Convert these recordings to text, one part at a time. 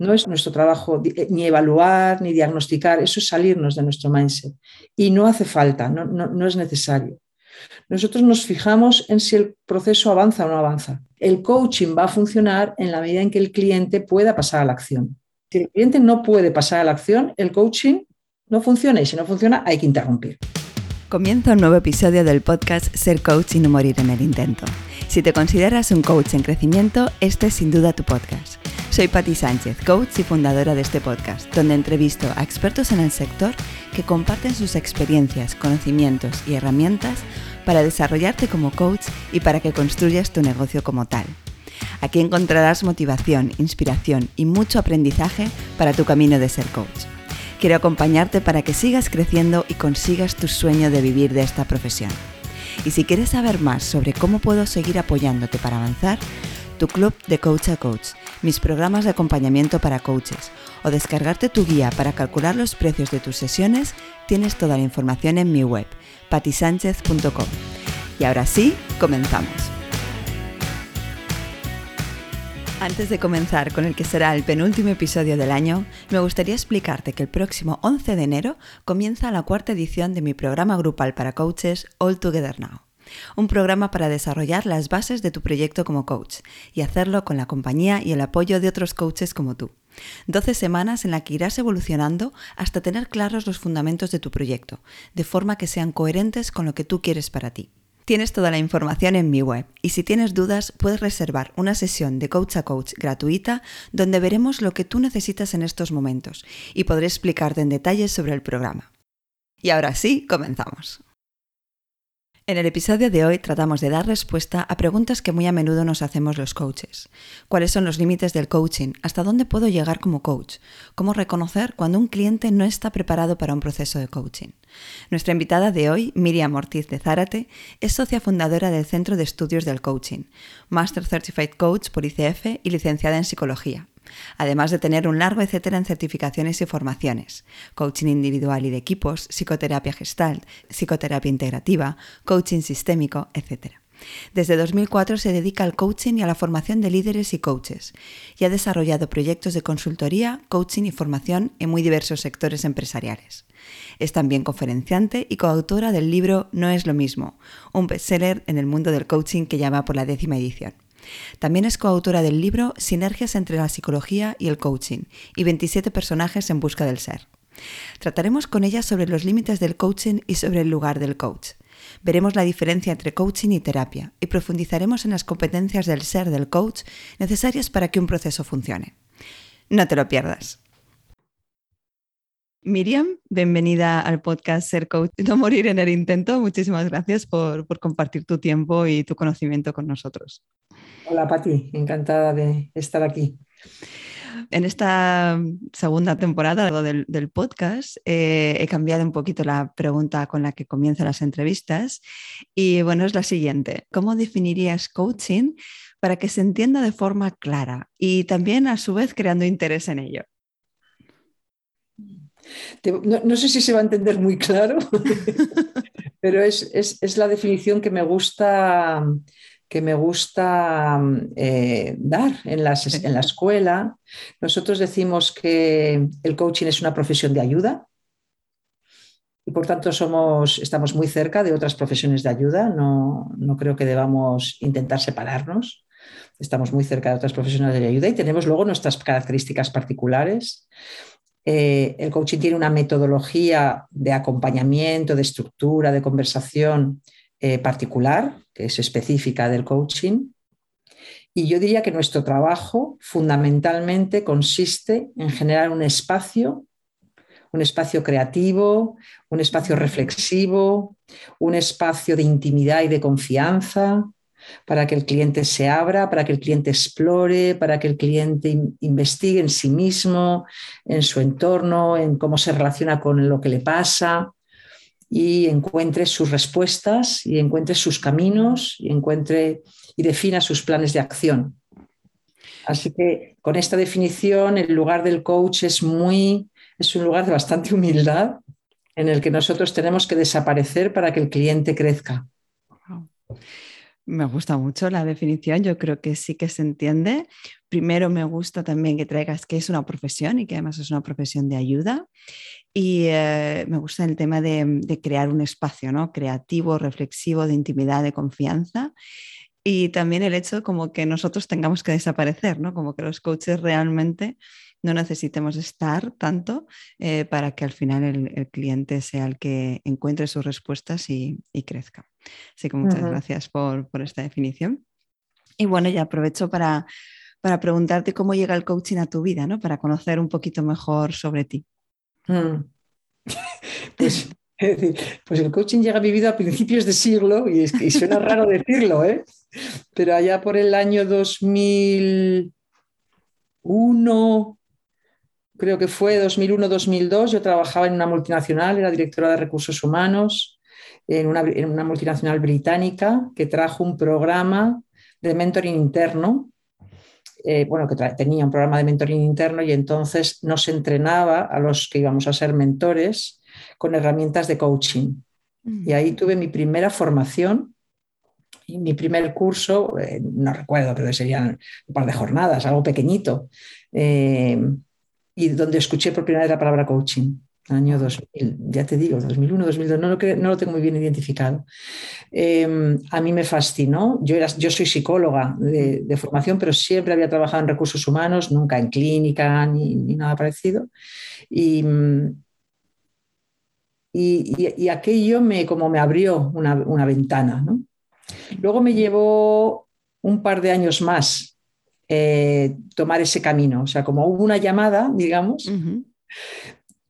No es nuestro trabajo eh, ni evaluar ni diagnosticar, eso es salirnos de nuestro mindset. Y no hace falta, no, no es necesario. Nosotros nos fijamos en si el proceso avanza o no avanza. El coaching va a funcionar en la medida en que el cliente pueda pasar a la acción. Si el cliente no puede pasar a la acción, el coaching no funciona y si no funciona hay que interrumpir. Comienza un nuevo episodio del podcast Ser Coach y no morir en el intento. Si te consideras un coach en crecimiento, este es sin duda tu podcast. Soy Patti Sánchez, coach y fundadora de este podcast, donde entrevisto a expertos en el sector que comparten sus experiencias, conocimientos y herramientas para desarrollarte como coach y para que construyas tu negocio como tal. Aquí encontrarás motivación, inspiración y mucho aprendizaje para tu camino de ser coach. Quiero acompañarte para que sigas creciendo y consigas tu sueño de vivir de esta profesión. Y si quieres saber más sobre cómo puedo seguir apoyándote para avanzar, tu club de Coach a Coach, mis programas de acompañamiento para coaches o descargarte tu guía para calcular los precios de tus sesiones, tienes toda la información en mi web, patisánchez.com. Y ahora sí, comenzamos. Antes de comenzar con el que será el penúltimo episodio del año, me gustaría explicarte que el próximo 11 de enero comienza la cuarta edición de mi programa grupal para coaches All Together Now. Un programa para desarrollar las bases de tu proyecto como coach y hacerlo con la compañía y el apoyo de otros coaches como tú. 12 semanas en la que irás evolucionando hasta tener claros los fundamentos de tu proyecto, de forma que sean coherentes con lo que tú quieres para ti. Tienes toda la información en mi web y si tienes dudas puedes reservar una sesión de coach a coach gratuita donde veremos lo que tú necesitas en estos momentos y podré explicarte en detalle sobre el programa. Y ahora sí, comenzamos. En el episodio de hoy tratamos de dar respuesta a preguntas que muy a menudo nos hacemos los coaches. ¿Cuáles son los límites del coaching? ¿Hasta dónde puedo llegar como coach? ¿Cómo reconocer cuando un cliente no está preparado para un proceso de coaching? Nuestra invitada de hoy, Miriam Ortiz de Zárate, es socia fundadora del Centro de Estudios del Coaching, Master Certified Coach por ICF y licenciada en Psicología además de tener un largo etcétera en certificaciones y formaciones, coaching individual y de equipos, psicoterapia gestalt, psicoterapia integrativa, coaching sistémico, etc. Desde 2004 se dedica al coaching y a la formación de líderes y coaches y ha desarrollado proyectos de consultoría, coaching y formación en muy diversos sectores empresariales. Es también conferenciante y coautora del libro No es lo mismo, un bestseller en el mundo del coaching que llama por la décima edición. También es coautora del libro Sinergias entre la psicología y el coaching y 27 personajes en busca del ser. Trataremos con ella sobre los límites del coaching y sobre el lugar del coach. Veremos la diferencia entre coaching y terapia y profundizaremos en las competencias del ser del coach necesarias para que un proceso funcione. No te lo pierdas. Miriam, bienvenida al podcast Ser Coach No Morir en el Intento. Muchísimas gracias por, por compartir tu tiempo y tu conocimiento con nosotros. Hola Pati, encantada de estar aquí. En esta segunda temporada del, podcast eh, he cambiado un poquito la pregunta con la que comienzan las entrevistas y bueno, es la siguiente. ¿Cómo definirías coaching para que se entienda de forma clara y también a su vez creando interés en ello? No, sé si se va a entender muy claro, pero es, es, la definición que me gusta que me gusta eh, dar en, en la escuela. Nosotros decimos que el coaching es una profesión de ayuda y por tanto somos, estamos muy cerca de otras profesiones de ayuda. No, no creo que debamos intentar separarnos. Estamos muy cerca de otras profesiones de ayuda y tenemos luego nuestras características particulares. Eh, el coaching tiene una metodología de acompañamiento, de estructura, de conversación eh, particular, que es específica del coaching. Y yo diría que nuestro trabajo fundamentalmente consiste en generar un espacio, un espacio creativo, un espacio reflexivo, un espacio de intimidad y de confianza, para que el cliente se abra, para que el cliente explore, para que el cliente investigue en sí mismo, en su entorno, en cómo se relaciona con lo que le pasa y encuentre sus respuestas y encuentre sus caminos y encuentre y defina sus planes de acción. Así que con esta definición el lugar del coach es muy es un lugar de bastante humildad en el que nosotros tenemos que desaparecer para que el cliente crezca. Me gusta mucho la definición, yo creo que sí que se entiende. Primero me gusta también que traigas que es una profesión y que además es una profesión de ayuda. Y eh, me gusta el tema de, crear un espacio ¿no? creativo, reflexivo, de intimidad, de confianza. Y también el hecho como que nosotros tengamos que desaparecer, ¿no? como que los coaches realmente no necesitemos estar tanto eh, para que al final el, cliente sea el que encuentre sus respuestas y, crezca. Así que muchas gracias por, esta definición. Y bueno, ya aprovecho para, para, preguntarte cómo llega el coaching a tu vida, ¿no? para conocer un poquito mejor sobre ti. Mm. Pues, pues, el coaching llega vivido a principios de siglo y, es que, suena raro decirlo, ¿eh? pero allá por el año 2001, creo que fue 2001-2002, yo trabajaba en una multinacional, era directora de recursos humanos, en una, multinacional británica que trajo un programa de mentoring interno eh, bueno, que tenía un programa de mentoring interno y entonces nos entrenaba a los que íbamos a ser mentores con herramientas de coaching. Y ahí tuve mi primera formación y mi primer curso, eh, no recuerdo, pero serían un par de jornadas, algo pequeñito. Eh, y donde escuché por primera vez la palabra coaching, año 2000, ya te digo, 2001, 2002, no lo, no tengo muy bien identificado. Em, a mí me fascinó, yo, era, soy psicóloga de, formación, pero siempre había trabajado en recursos humanos, nunca en clínica ni, nada parecido. Y, aquello me, como me abrió una, una ventana. ¿no? Luego me llevó un par de años más eh, tomar ese camino. O sea, como hubo una llamada, digamos.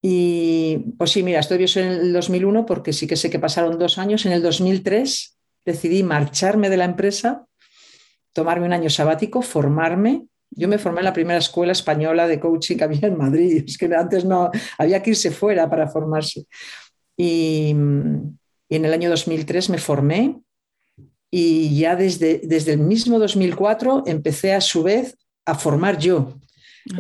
Y pues sí, mira, estoy en el 2001 porque sí que sé que pasaron dos años. En el 2003 decidí marcharme de la empresa, tomarme un año sabático, formarme. Yo me formé en la primera escuela española de coaching que había en Madrid. Es que antes no, había que irse fuera para formarse. Y, y en el año 2003 me formé y ya desde, desde el mismo 2004 empecé a su vez a formar yo,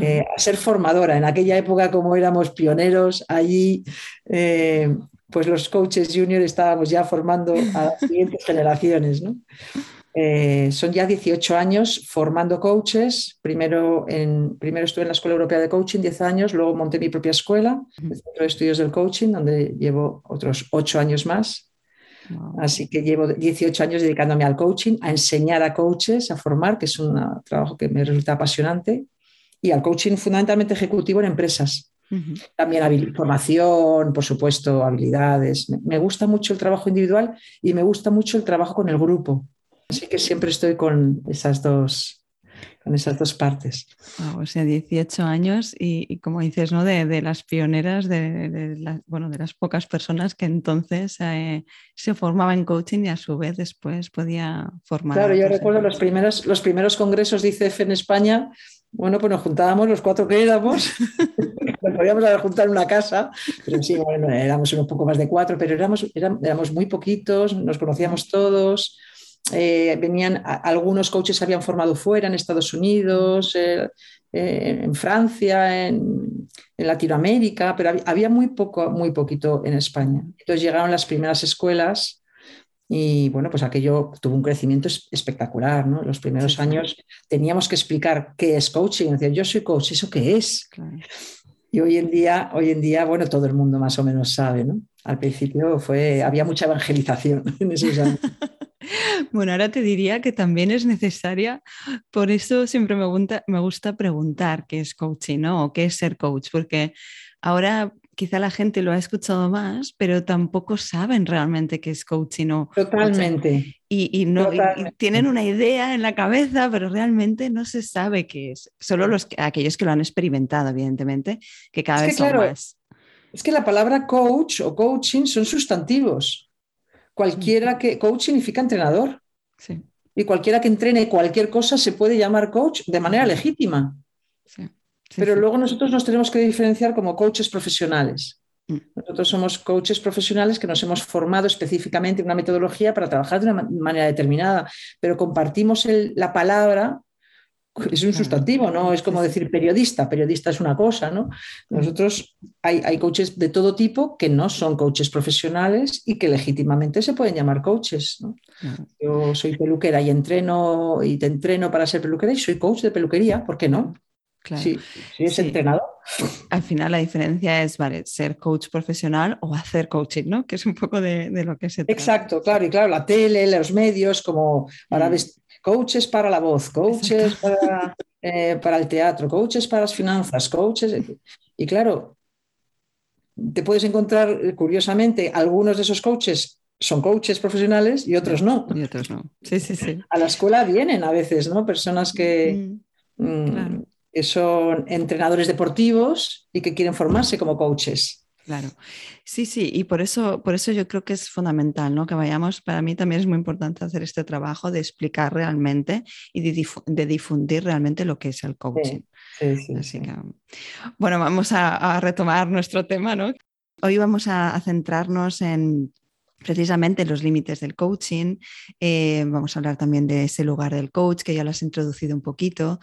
eh, a ser formadora. En aquella época, como éramos pioneros allí, eh, pues los coaches junior estábamos ya formando a las siguientes generaciones. Eh, son ya 18 años formando coaches. Primero, en, primero estuve en la Escuela Europea de Coaching 10 años, luego monté mi propia escuela, el Centro de Estudios del Coaching, donde llevo otros 8 años más. Así que llevo 18 años dedicándome al coaching, a enseñar a coaches, a formar, que es un trabajo que me resulta apasionante, y al coaching fundamentalmente ejecutivo en empresas. También formación, por supuesto, habilidades. Me gusta mucho el trabajo individual y me gusta mucho el trabajo con el grupo. Así que siempre estoy con esas dos, con esas dos partes. o sea, 18 años y, como dices, ¿no? De, las pioneras, de, bueno, de las pocas personas que entonces eh, se formaban en coaching y a su vez después podía formar. Claro, yo recuerdo los primeros, los primeros congresos de ICF en España, bueno, pues nos juntábamos los cuatro que éramos, nos podíamos haber juntado en una casa, pero sí, bueno, éramos un poco más de cuatro, pero éramos, éramos muy poquitos, nos conocíamos todos. Eh, venían, algunos coaches habían formado fuera, en Estados Unidos, eh, eh, en Francia, en, Latinoamérica, pero había, muy, poco, muy poquito en España. Entonces llegaron las primeras escuelas y bueno, pues aquello tuvo un crecimiento espectacular, ¿no? Los primeros años teníamos que explicar qué es coaching. Decían, yo soy coach, ¿eso qué es? Y hoy en día, hoy en día, bueno, todo el mundo más o menos sabe, ¿no? Al principio fue, había mucha evangelización en esos años. Bueno, ahora te diría que también es necesaria, por eso siempre me gusta, me gusta preguntar qué es coaching, ¿no? O qué es ser coach, porque ahora quizá la gente lo ha escuchado más, pero tampoco saben realmente qué es coaching. O, Totalmente. y, no, tienen una idea en la cabeza, pero realmente no se sabe qué es. Solo los, aquellos que lo han experimentado, evidentemente, que cada vez son más. Es que la palabra coach o coaching son sustantivos. Cualquiera que, coach significa entrenador. Y cualquiera que entrene cualquier cosa se puede llamar coach de manera legítima. Pero luego nosotros nos tenemos que diferenciar como coaches profesionales. Mm. Nosotros somos coaches profesionales que nos hemos formado específicamente en una metodología para trabajar de una manera determinada, pero compartimos la palabra es un sustantivo, ¿no? Es como decir periodista, periodista es una cosa, ¿no? Nosotros hay, hay, coaches de todo tipo que no son coaches profesionales y que legítimamente se pueden llamar coaches, ¿no? Yo soy peluquera y entreno y te entreno para ser peluquera y soy coach de peluquería, ¿por qué no? Claro. Sí, sí, es entrenador. Al final la diferencia es, vale, ser coach profesional o hacer coaching, ¿no? Que es un poco de, lo que se trata. Exacto, claro, y claro, la tele, los medios, como ahora ves coaches para la voz, coaches eh, para, el teatro, coaches para las finanzas, coaches. Y claro, te puedes encontrar, curiosamente, algunos de esos coaches son coaches profesionales y otros no. Y otros no. Sí, sí, sí. A la escuela vienen a veces, ¿no? Personas que, mm, mm, que son entrenadores deportivos y que quieren formarse como coaches. Claro, sí, sí, y por eso, por eso yo creo que es fundamental, ¿no? Que vayamos, para mí también es muy importante hacer este trabajo de explicar realmente y de, difundir realmente lo que es el coaching. Sí, sí, bueno, vamos a, a, retomar nuestro tema, ¿no? Hoy vamos a centrarnos en precisamente los límites del coaching. Eh, vamos a hablar también de ese lugar del coach, que ya lo has introducido un poquito.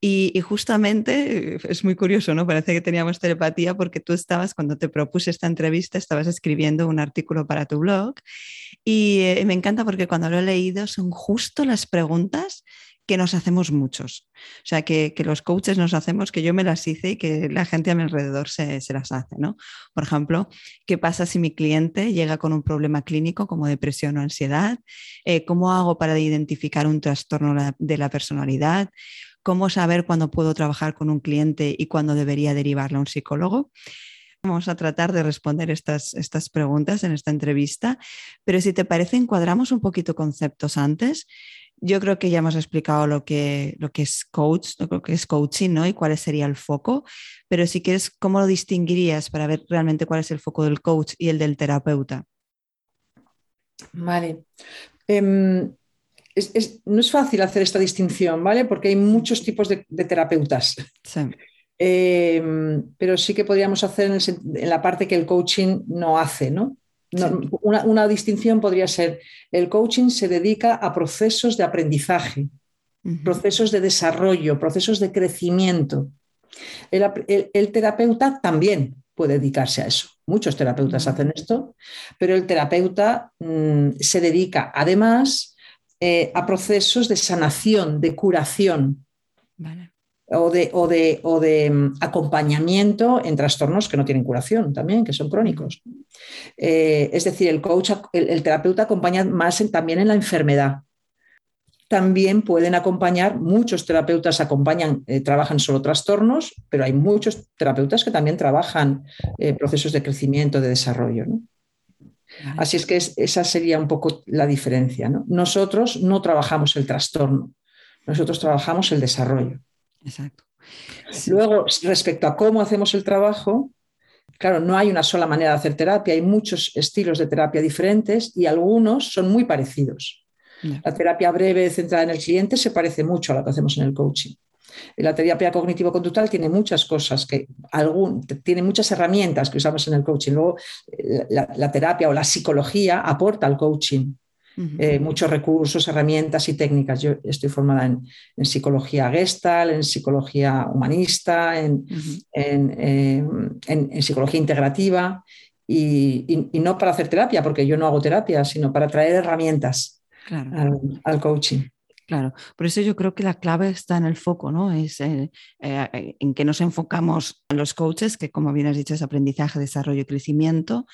Y, justamente es muy curioso, ¿no? Parece que teníamos telepatía porque tú estabas, cuando te propuse esta entrevista, estabas escribiendo un artículo para tu blog. Y eh, me encanta porque cuando lo he leído son justo las preguntas que nos hacemos muchos. O sea, que, los coaches nos hacemos, que yo me las hice y que la gente a mi alrededor se, las hace, ¿no? Por ejemplo, ¿qué pasa si mi cliente llega con un problema clínico como depresión o ansiedad? Eh, ¿Cómo hago para identificar un trastorno de la personalidad? ¿Cómo saber cuándo puedo trabajar con un cliente y cuándo debería derivarle a un psicólogo? Vamos a tratar de responder estas, estas preguntas en esta entrevista, pero si te parece, encuadramos un poquito conceptos antes yo creo que ya hemos explicado lo que, lo que es coach, lo que es coaching, ¿no? Y cuál sería el foco. Pero si quieres, ¿cómo lo distinguirías para ver realmente cuál es el foco del coach y el del terapeuta? Vale. Em, no es fácil hacer esta distinción, ¿vale? Porque hay muchos tipos de, terapeutas. Sí. Em, pero sí que podríamos hacer en, la parte que el coaching no hace, ¿no? Una, distinción podría ser, el coaching se dedica a procesos de aprendizaje, procesos de desarrollo, procesos de crecimiento. El, terapeuta también puede dedicarse a eso. Muchos terapeutas hacen esto, pero el terapeuta mm, se dedica además eh, a procesos de sanación, de curación. Vale o de, o de, o de mm, acompañamiento en trastornos que no tienen curación también, que son crónicos. Eh, es decir, el coach, el, terapeuta acompaña más también en la enfermedad. También pueden acompañar, muchos terapeutas acompañan, eh, trabajan solo trastornos, pero hay muchos terapeutas que también trabajan eh, procesos de crecimiento, de desarrollo. Así es que esa sería un poco la diferencia. Nosotros no trabajamos el trastorno, nosotros trabajamos el desarrollo. Exacto. Luego, respecto a cómo hacemos el trabajo, claro, no hay una sola manera de hacer terapia, hay muchos estilos de terapia diferentes y algunos son muy parecidos. La terapia breve centrada en el cliente se parece mucho a lo que hacemos en el coaching. La terapia cognitivo-conductual tiene muchas cosas, que algún, tiene muchas herramientas que usamos en el coaching. Luego, la terapia o la psicología aporta al coaching. Eh, muchos recursos, herramientas y técnicas. Yo estoy formada en, psicología gestal, en psicología humanista, en, psicología integrativa y, no para hacer terapia, porque yo no hago terapia, sino para traer herramientas al, coaching. Claro, por eso yo creo que la clave está en el foco, ¿no? Es eh, eh, en que nos enfocamos en los coaches, que como bien has dicho es aprendizaje, desarrollo y crecimiento,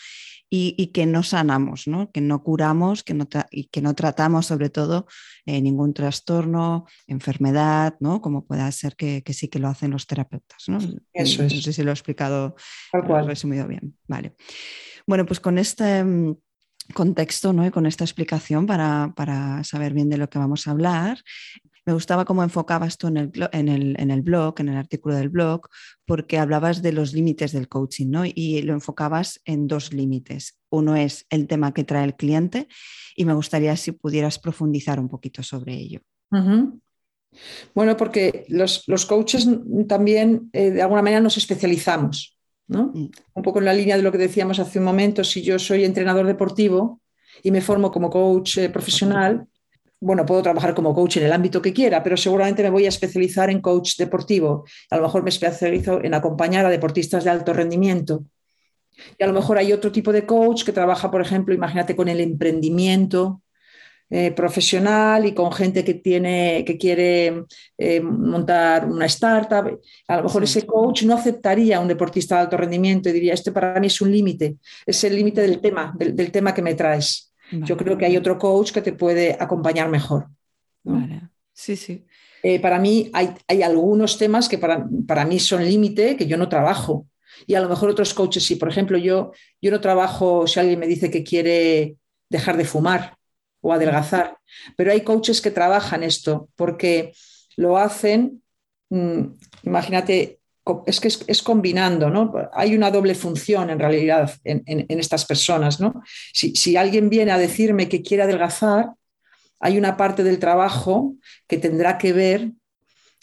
y, que no sanamos, ¿no? que no curamos que no y que no tratamos sobre todo eh, ningún trastorno, enfermedad, ¿no? como pueda ser que, sí que lo hacen los terapeutas. ¿no? Eso es. No sé si lo he explicado, lo he resumido bien. Vale. Bueno, pues con este mm, contexto ¿no? y con esta explicación para, para, saber bien de lo que vamos a hablar, me gustaba cómo enfocabas tú en el, en el, blog, en el artículo del blog, porque hablabas de los límites del coaching, ¿no? Y lo enfocabas en dos límites. Uno es el tema que trae el cliente y me gustaría si pudieras profundizar un poquito sobre ello. Bueno, porque los, coaches también eh, de alguna manera nos especializamos, ¿no? Mm. Un poco en la línea de lo que decíamos hace un momento, si yo soy entrenador deportivo y me formo como coach eh, profesional, bueno, puedo trabajar como coach en el ámbito que quiera, pero seguramente me voy a especializar en coach deportivo. A lo mejor me especializo en acompañar a deportistas de alto rendimiento. Y a lo mejor hay otro tipo de coach que trabaja, por ejemplo, imagínate con el emprendimiento eh, profesional y con gente que tiene que quiere eh, montar una startup. A lo mejor ese coach no aceptaría a un deportista de alto rendimiento y diría, este para mí es un límite, es el límite del tema, del, tema que me traes. Yo creo que hay otro coach que te puede acompañar mejor. Sí, sí. Eh, para mí hay, hay, algunos temas que para, para mí son límite que yo no trabajo. Y a lo mejor otros coaches sí. Por ejemplo, yo, yo no trabajo si alguien me dice que quiere dejar de fumar o adelgazar, pero hay coaches que trabajan esto porque lo hacen, mm, imagínate, es que es, combinando, ¿no? Hay una doble función en realidad en, estas personas, ¿no? Si, si, alguien viene a decirme que quiere adelgazar, hay una parte del trabajo que tendrá que ver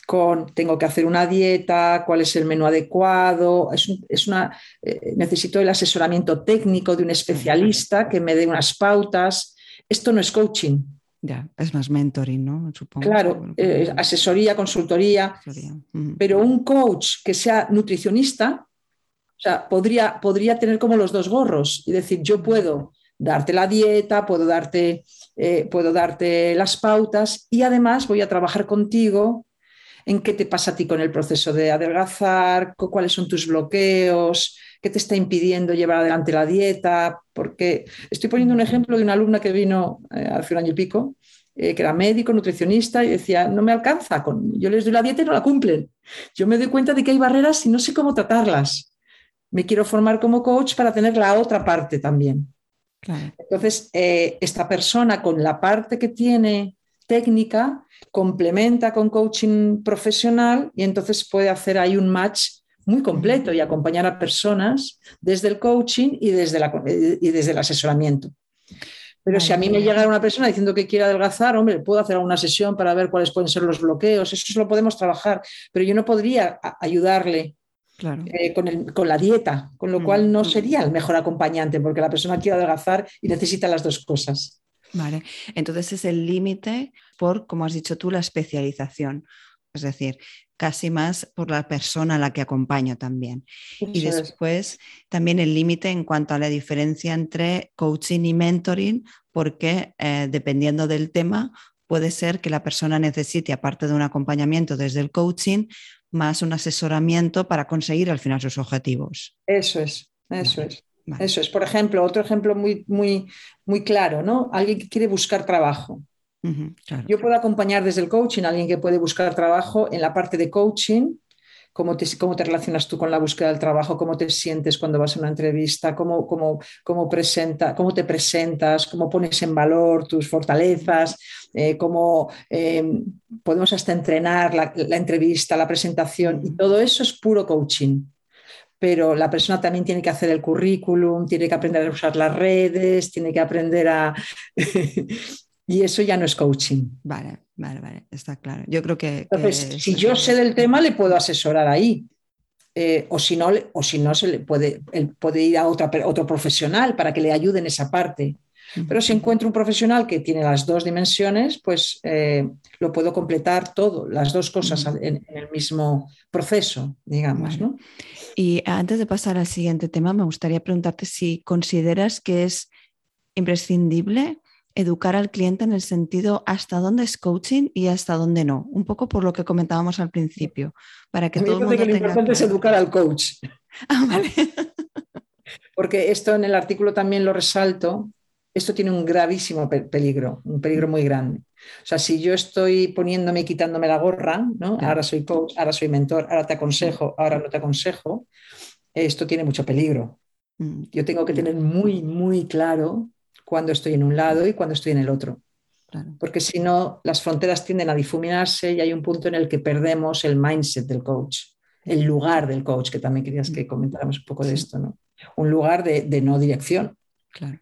con tengo que hacer una dieta, cuál es el menú adecuado, es, una, eh, necesito el asesoramiento técnico de un especialista que me dé unas pautas. Esto no es coaching. Ya, es más mentoring, ¿no? Supongo. Claro, eh, asesoría, consultoría. Pero un coach que sea nutricionista, o sea, podría, podría tener como los dos gorros y decir, yo puedo darte la dieta, puedo darte, eh, puedo darte las pautas y además voy a trabajar contigo en qué te pasa a ti con el proceso de adelgazar, cuáles son tus bloqueos, qué te está impidiendo llevar adelante la dieta, porque estoy poniendo un ejemplo de una alumna que vino eh, hace un año y pico, eh, que era médico, nutricionista, y decía, no me alcanza, con, yo les doy la dieta y no la cumplen. Yo me doy cuenta de que hay barreras y no sé cómo tratarlas. Me quiero formar como coach para tener la otra parte también. Entonces, eh, esta persona con la parte que tiene técnica complementa con coaching profesional y entonces puede hacer ahí un match muy completo y acompañar a personas desde el coaching y desde, la, y desde el asesoramiento. Pero si a mí me llega una persona diciendo que quiere adelgazar, hombre, puedo hacer alguna sesión para ver cuáles pueden ser los bloqueos, eso lo podemos trabajar, pero yo no podría ayudarle eh, con, con, la dieta, con lo cual no sería el mejor acompañante, porque la persona quiere adelgazar y necesita las dos cosas. Vale, entonces es el límite por, como has dicho tú, la especialización. Es decir, casi más por la persona a la que acompaño también. y después también el límite en cuanto a la diferencia entre coaching y mentoring, porque eh, dependiendo del tema, puede ser que la persona necesite, aparte de un acompañamiento desde el coaching, más un asesoramiento para conseguir al final sus objetivos. Eso es, eso es. Eso es, por ejemplo, otro ejemplo muy, muy, muy claro, ¿no? Alguien que quiere buscar trabajo. Yo puedo acompañar desde el coaching a alguien que puede buscar trabajo en la parte de coaching, cómo te, cómo te relacionas tú con la búsqueda del trabajo, cómo te sientes cuando vas a una entrevista, cómo, cómo, cómo, presenta, cómo te presentas, cómo pones en valor tus fortalezas, eh, cómo em, podemos hasta entrenar la, la entrevista, la presentación, y todo eso es puro coaching. Pero la persona también tiene que hacer el currículum, tiene que aprender a usar las redes, tiene que aprender a... y eso ya no es coaching. Vale, vale, vale, está claro. Yo creo que... Entonces, si yo sé del tema, le puedo asesorar ahí. Eh, o si no, o si no se le puede, él puede ir a otra, otro profesional para que le ayude en esa parte. Pero si encuentro un profesional que tiene las dos dimensiones, pues eh, lo puedo completar todo, las dos cosas en, el mismo proceso, digamos. ¿no? Y antes de pasar al siguiente tema, me gustaría preguntarte si consideras que es imprescindible educar al cliente en el sentido hasta dónde es coaching y hasta dónde no. Un poco por lo que comentábamos al principio, para que todo el mundo que lo importante es educar al coach. Ah, vale. Porque esto en el artículo también lo resalto, esto tiene un gravísimo peligro, un peligro muy grande. O sea, si yo estoy poniéndome y quitándome la gorra, ¿no? ahora soy coach, ahora soy mentor, ahora te aconsejo, ahora no te aconsejo, esto tiene mucho peligro. Mm. Yo tengo que tener muy, muy claro cuando estoy en un lado y cuando estoy en el otro. Porque si no, las fronteras tienden a difuminarse y hay un punto en el que perdemos el mindset del coach, el lugar del coach, que también querías que comentáramos un poco de esto, ¿no? Un lugar de, de no dirección. Claro.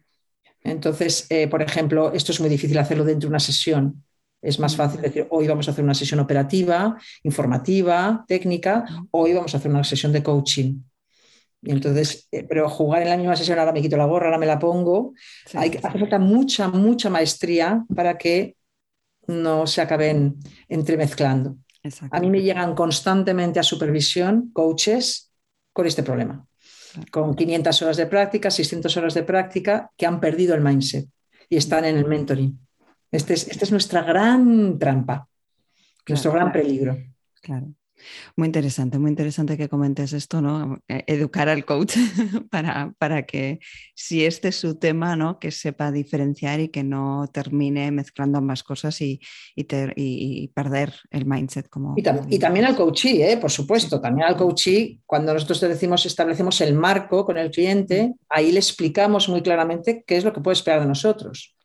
Entonces, eh, por ejemplo, esto es muy difícil hacerlo dentro de una sesión. Es más fácil decir, hoy vamos a hacer una sesión operativa, informativa, técnica, hoy vamos a hacer una sesión de coaching. Y entonces, eh, pero jugar en la misma sesión, ahora me quito la gorra, ahora me la pongo, hay, hace falta mucha, mucha maestría para que no se acaben entremezclando. A mí me llegan constantemente a supervisión coaches con este problema, con 500 horas de práctica, 600 horas de práctica que han perdido el mindset y están en el mentoring. Este es, esta es nuestra gran trampa, nuestro gran peligro. Claro. Muy interesante, muy interesante que comentes esto, ¿no? E, educar al coach para, para, que si este es su tema, ¿no? Que sepa diferenciar y que no termine mezclando ambas cosas y, y, perder el mindset. Como, y, también al coachee, ¿eh? por supuesto, también al coachee, cuando nosotros decimos, establecemos el marco con el cliente, ahí le explicamos muy claramente qué es lo que puede esperar de nosotros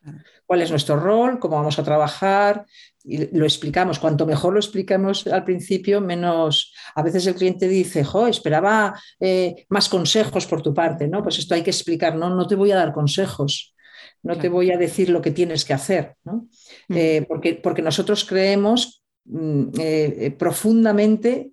cuál es nuestro rol, cómo vamos a trabajar, y lo explicamos. Cuanto mejor lo explicamos al principio, menos. A veces el cliente dice, jo, esperaba eh, más consejos por tu parte, ¿no? Pues esto hay que explicar, no, no te voy a dar consejos, no te voy a decir lo que tienes que hacer, ¿no? Mm. Eh, porque, porque, nosotros creemos mm, eh, profundamente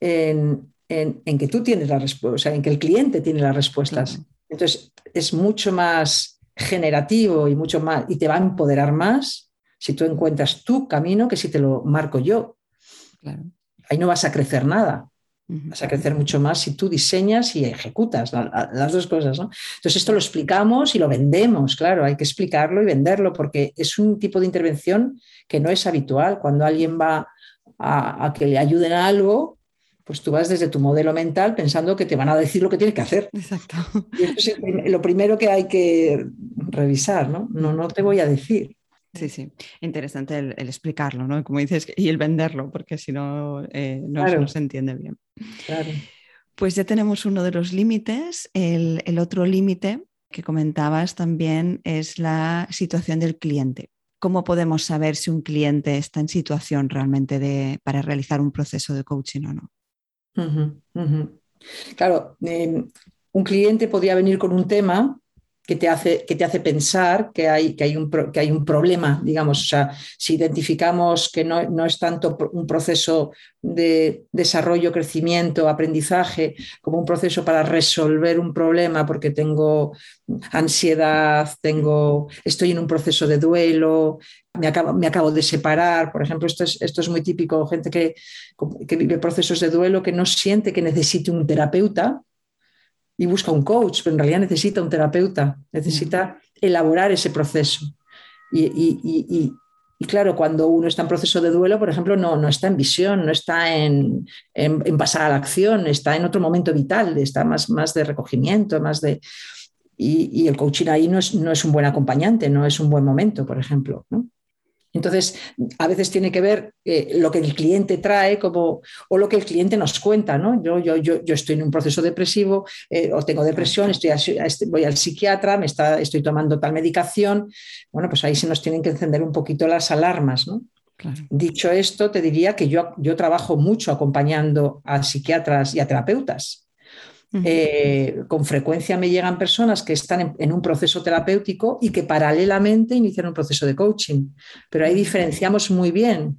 en, que tú tienes la respuesta, o sea, en que el cliente tiene las respuestas. Entonces, es mucho más generativo y mucho más, y te va a empoderar más si tú encuentras tu camino que si te lo marco yo. Ahí no vas a crecer nada. Vas a crecer mucho más si tú diseñas y ejecutas las dos cosas. Entonces, esto lo explicamos y lo vendemos, claro, hay que explicarlo y venderlo porque es un tipo de intervención que no es habitual. Cuando alguien va a, a que le ayuden a algo, pues tú vas desde tu modelo mental pensando que te van a decir lo que tienes que hacer. Exacto. Y eso es lo primero que hay que revisar, ¿no? No, no te voy a decir. Sí, sí, interesante el, explicarlo, ¿no? Como dices, y el venderlo, porque si no, eh, no, se entiende bien. Claro. Pues ya tenemos uno de los límites. El, el otro límite que comentabas también es la situación del cliente. ¿Cómo podemos saber si un cliente está en situación realmente de, para realizar un proceso de coaching o no? Claro, em, un cliente podría venir con un tema que te hace, que te hace pensar que hay, que, hay un, que hay un problema, digamos, o sea, si identificamos que no, no, es tanto un proceso de desarrollo, crecimiento, aprendizaje, como un proceso para resolver un problema porque tengo ansiedad, tengo, estoy en un proceso de duelo, me acabo, me acabo de separar, por ejemplo, esto es, esto es muy típico, gente que, que vive procesos de duelo que no siente que necesite un terapeuta, y busca un coach, pero en realidad necesita un terapeuta, necesita elaborar ese proceso. Y, claro, cuando uno está en proceso de duelo, por ejemplo, no, no está en visión, no está en, en, pasar a la acción, está en otro momento vital, está más, más de recogimiento, más de... Y, el coaching ahí no es, no es un buen acompañante, no es un buen momento, por ejemplo. ¿no? Entonces, a veces tiene que ver eh, lo que el cliente trae como, o lo que el cliente nos cuenta. ¿no? Yo, yo, yo, yo estoy en un proceso depresivo eh, o tengo depresión, estoy este, voy al psiquiatra, me está, estoy tomando tal medicación. Bueno, pues ahí se nos tienen que encender un poquito las alarmas. ¿no? Dicho esto, te diría que yo, yo trabajo mucho acompañando a psiquiatras y a terapeutas. Eh, con frecuencia me llegan personas que están en, un proceso terapéutico y que paralelamente inician un proceso de coaching. Pero ahí diferenciamos muy bien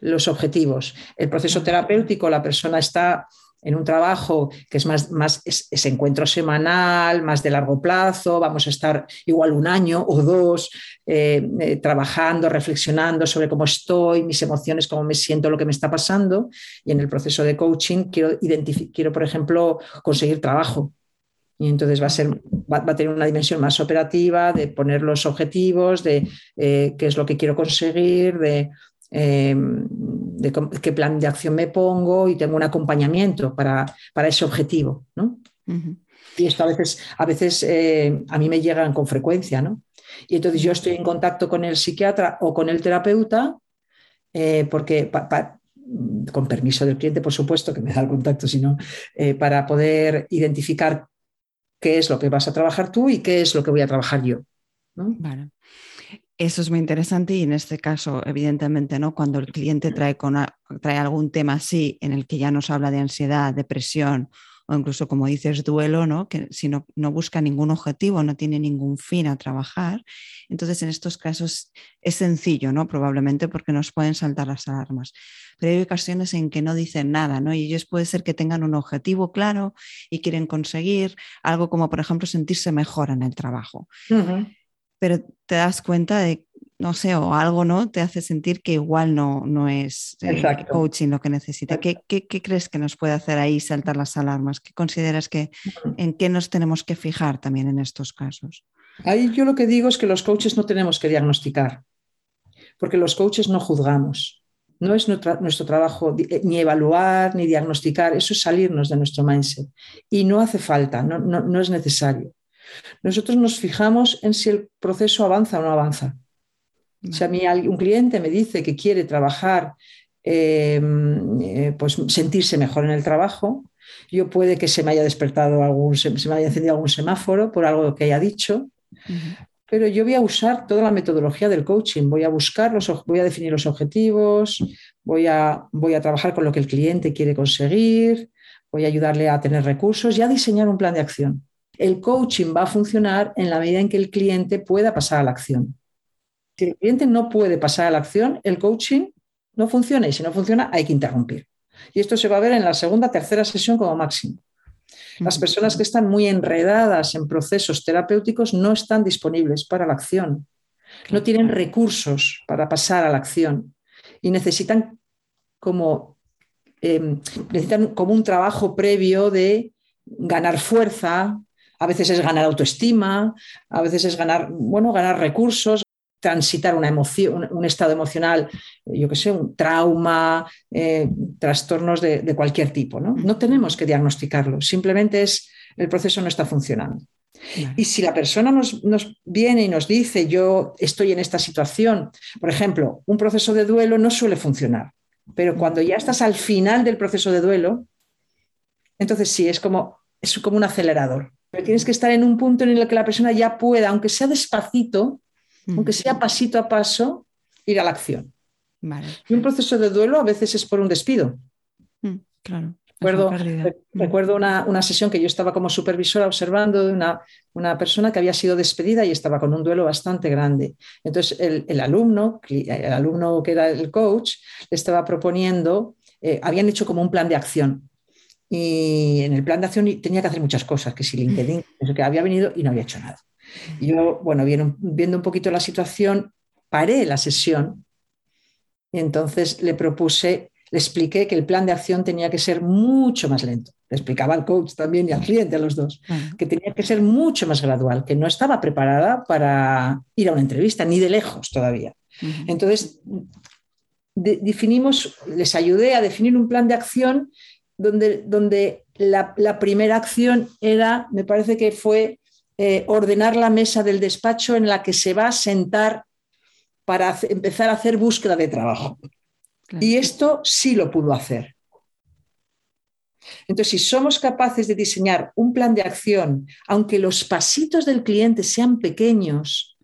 los objetivos. El proceso terapéutico, la persona está en un trabajo que es más, más ese encuentro semanal, más de largo plazo, vamos a estar igual un año o dos eh, eh, trabajando, reflexionando sobre cómo estoy, mis emociones, cómo me siento, lo que me está pasando. Y en el proceso de coaching quiero, quiero por ejemplo, conseguir trabajo. Y entonces va a, ser, va, a tener una dimensión más operativa de poner los objetivos, de eh, qué es lo que quiero conseguir, de, de qué plan de acción me pongo y tengo un acompañamiento para, para ese objetivo. ¿no? Y esto a veces, a, veces eh, a mí me llegan con frecuencia. ¿no? Y entonces yo estoy en contacto con el psiquiatra o con el terapeuta eh, porque con permiso del cliente, por supuesto, que me da el contacto, sino eh, para poder identificar qué es lo que vas a trabajar tú y qué es lo que voy a trabajar yo. ¿no? Eso es muy interesante y en este caso, evidentemente, ¿no? cuando el cliente trae, con trae algún tema así en el que ya nos habla de ansiedad, depresión o incluso, como dices, duelo, ¿no? que si no, no busca ningún objetivo, no tiene ningún fin a trabajar, entonces en estos casos es sencillo, ¿no? probablemente porque nos pueden saltar las alarmas. Pero hay ocasiones en que no dicen nada, ¿no? Y ellos puede ser que tengan un objetivo claro y quieren conseguir algo como, por ejemplo, sentirse mejor en el trabajo pero te das cuenta de no sé, o algo, ¿no? Te hace sentir que igual no, no es eh, coaching lo que necesita. ¿Qué, ¿Qué, qué, crees que nos puede hacer ahí saltar las alarmas? ¿Qué consideras que, en qué nos tenemos que fijar también en estos casos? Ahí yo lo que digo es que los coaches no tenemos que diagnosticar, porque los coaches no juzgamos. No es nuestro, trabajo eh, ni evaluar ni diagnosticar, eso es salirnos de nuestro mindset. Y no hace falta, no, no, es necesario. Nosotros nos fijamos en si el proceso avanza o no avanza. Si a mí un cliente me dice que quiere trabajar, em, eh, pues sentirse mejor en el trabajo, yo puede que se me haya despertado algún, se, me haya encendido algún semáforo por algo que haya dicho, pero yo voy a usar toda la metodología del coaching, voy a buscar, los, voy a definir los objetivos, voy a, voy a trabajar con lo que el cliente quiere conseguir, voy a ayudarle a tener recursos y a diseñar un plan de acción. El coaching va a funcionar en la medida en que el cliente pueda pasar a la acción. Si el cliente no puede pasar a la acción, el coaching no funciona y si no funciona hay que interrumpir. Y esto se va a ver en la segunda, tercera sesión como máximo. Las personas que están muy enredadas en procesos terapéuticos no están disponibles para la acción, no tienen recursos para pasar a la acción y necesitan como, em, necesitan como un trabajo previo de ganar fuerza, a veces es ganar autoestima, a veces es ganar, bueno, ganar recursos, transitar una emoción, un, estado emocional, yo que sé, un trauma, eh, trastornos de, cualquier tipo. ¿no? no tenemos que diagnosticarlo, simplemente es el proceso no está funcionando. Y si la persona nos, nos, viene y nos dice, yo estoy en esta situación, por ejemplo, un proceso de duelo no suele funcionar, pero cuando ya estás al final del proceso de duelo, entonces sí, es como, es como un acelerador. Pero tienes que estar en un punto en el que la persona ya pueda, aunque sea despacito, aunque sea pasito a paso, ir a la acción. Y un proceso de duelo a veces es por un despido. Mm, claro. Recuerdo, recuerdo una, sesión que yo estaba como supervisora observando de una, una, persona que había sido despedida y estaba con un duelo bastante grande. Entonces el, alumno, el alumno que era el coach, le estaba proponiendo, eh, habían hecho como un plan de acción. Y en el plan de acción tenía que hacer muchas cosas, que si LinkedIn, que había venido y no había hecho nada. Yo, bueno, viendo un poquito la situación, paré la sesión y entonces le propuse, le expliqué que el plan de acción tenía que ser mucho más lento. Le explicaba al coach también y al cliente, a los dos, que tenía que ser mucho más gradual, que no estaba preparada para ir a una entrevista, ni de lejos todavía. Entonces, definimos, les ayudé a definir un plan de acción donde, donde la, la, primera acción era, me parece que fue eh, ordenar la mesa del despacho en la que se va a sentar para empezar a hacer búsqueda de trabajo. Y esto sí lo pudo hacer. Entonces, si somos capaces de diseñar un plan de acción, aunque los pasitos del cliente sean pequeños,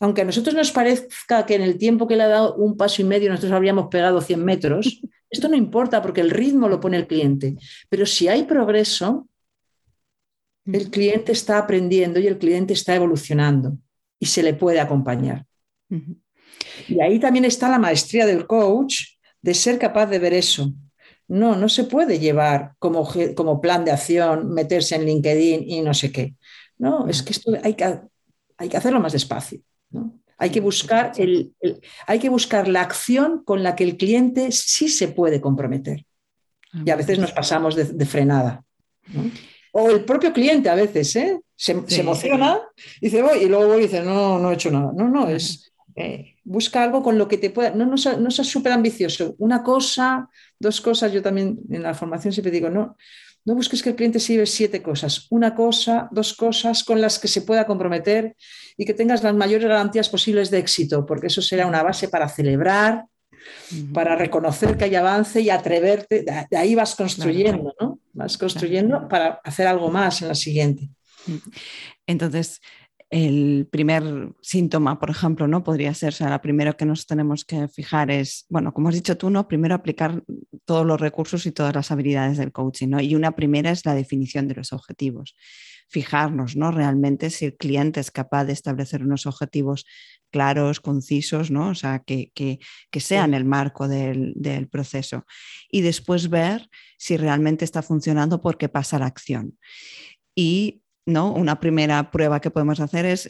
aunque a nosotros nos parezca que en el tiempo que le ha dado un paso y medio nosotros habríamos pegado 100 metros, esto no importa porque el ritmo lo pone el cliente. Pero si hay progreso, el cliente está aprendiendo y el cliente está evolucionando y se le puede acompañar. Y ahí también está la maestría del coach de ser capaz de ver eso. No, no se puede llevar como, como plan de acción, meterse en LinkedIn y no sé qué. No, es que esto hay que, hay que hacerlo más despacio. Hay, que buscar el, hay que buscar la acción con la que el cliente sí se puede comprometer. Y a veces nos pasamos de, de frenada. ¿no? o el propio cliente a veces, ¿eh? se, emociona y dice, voy, y luego voy y dice, no, no he hecho nada. No, no, es, eh, busca algo con lo que te pueda, no, no, no seas súper ambicioso. Una cosa, dos cosas, yo también en la formación siempre digo, no, no busques que el cliente se lleve siete cosas, una cosa, dos cosas con las que se pueda comprometer y que tengas las mayores garantías posibles de éxito, porque eso será una base para celebrar, para reconocer que hay avance y atreverte, de ahí vas construyendo, ¿no? Vas construyendo para hacer algo más en la siguiente. Entonces, el primer síntoma, por ejemplo, ¿no? Podría ser, o sea, lo primero que nos tenemos que fijar es, bueno, como has dicho tú, ¿no? Primero aplicar todos los recursos y todas las habilidades del coaching, ¿no? Y una primera es la definición de los objetivos. Fijarnos, ¿no? Realmente si el cliente es capaz de establecer unos objetivos claros, concisos, ¿no? O sea, que, que, que sean el marco del, del, proceso. Y después ver si realmente está funcionando porque pasa la acción. Y ¿no? Una primera prueba que podemos hacer es,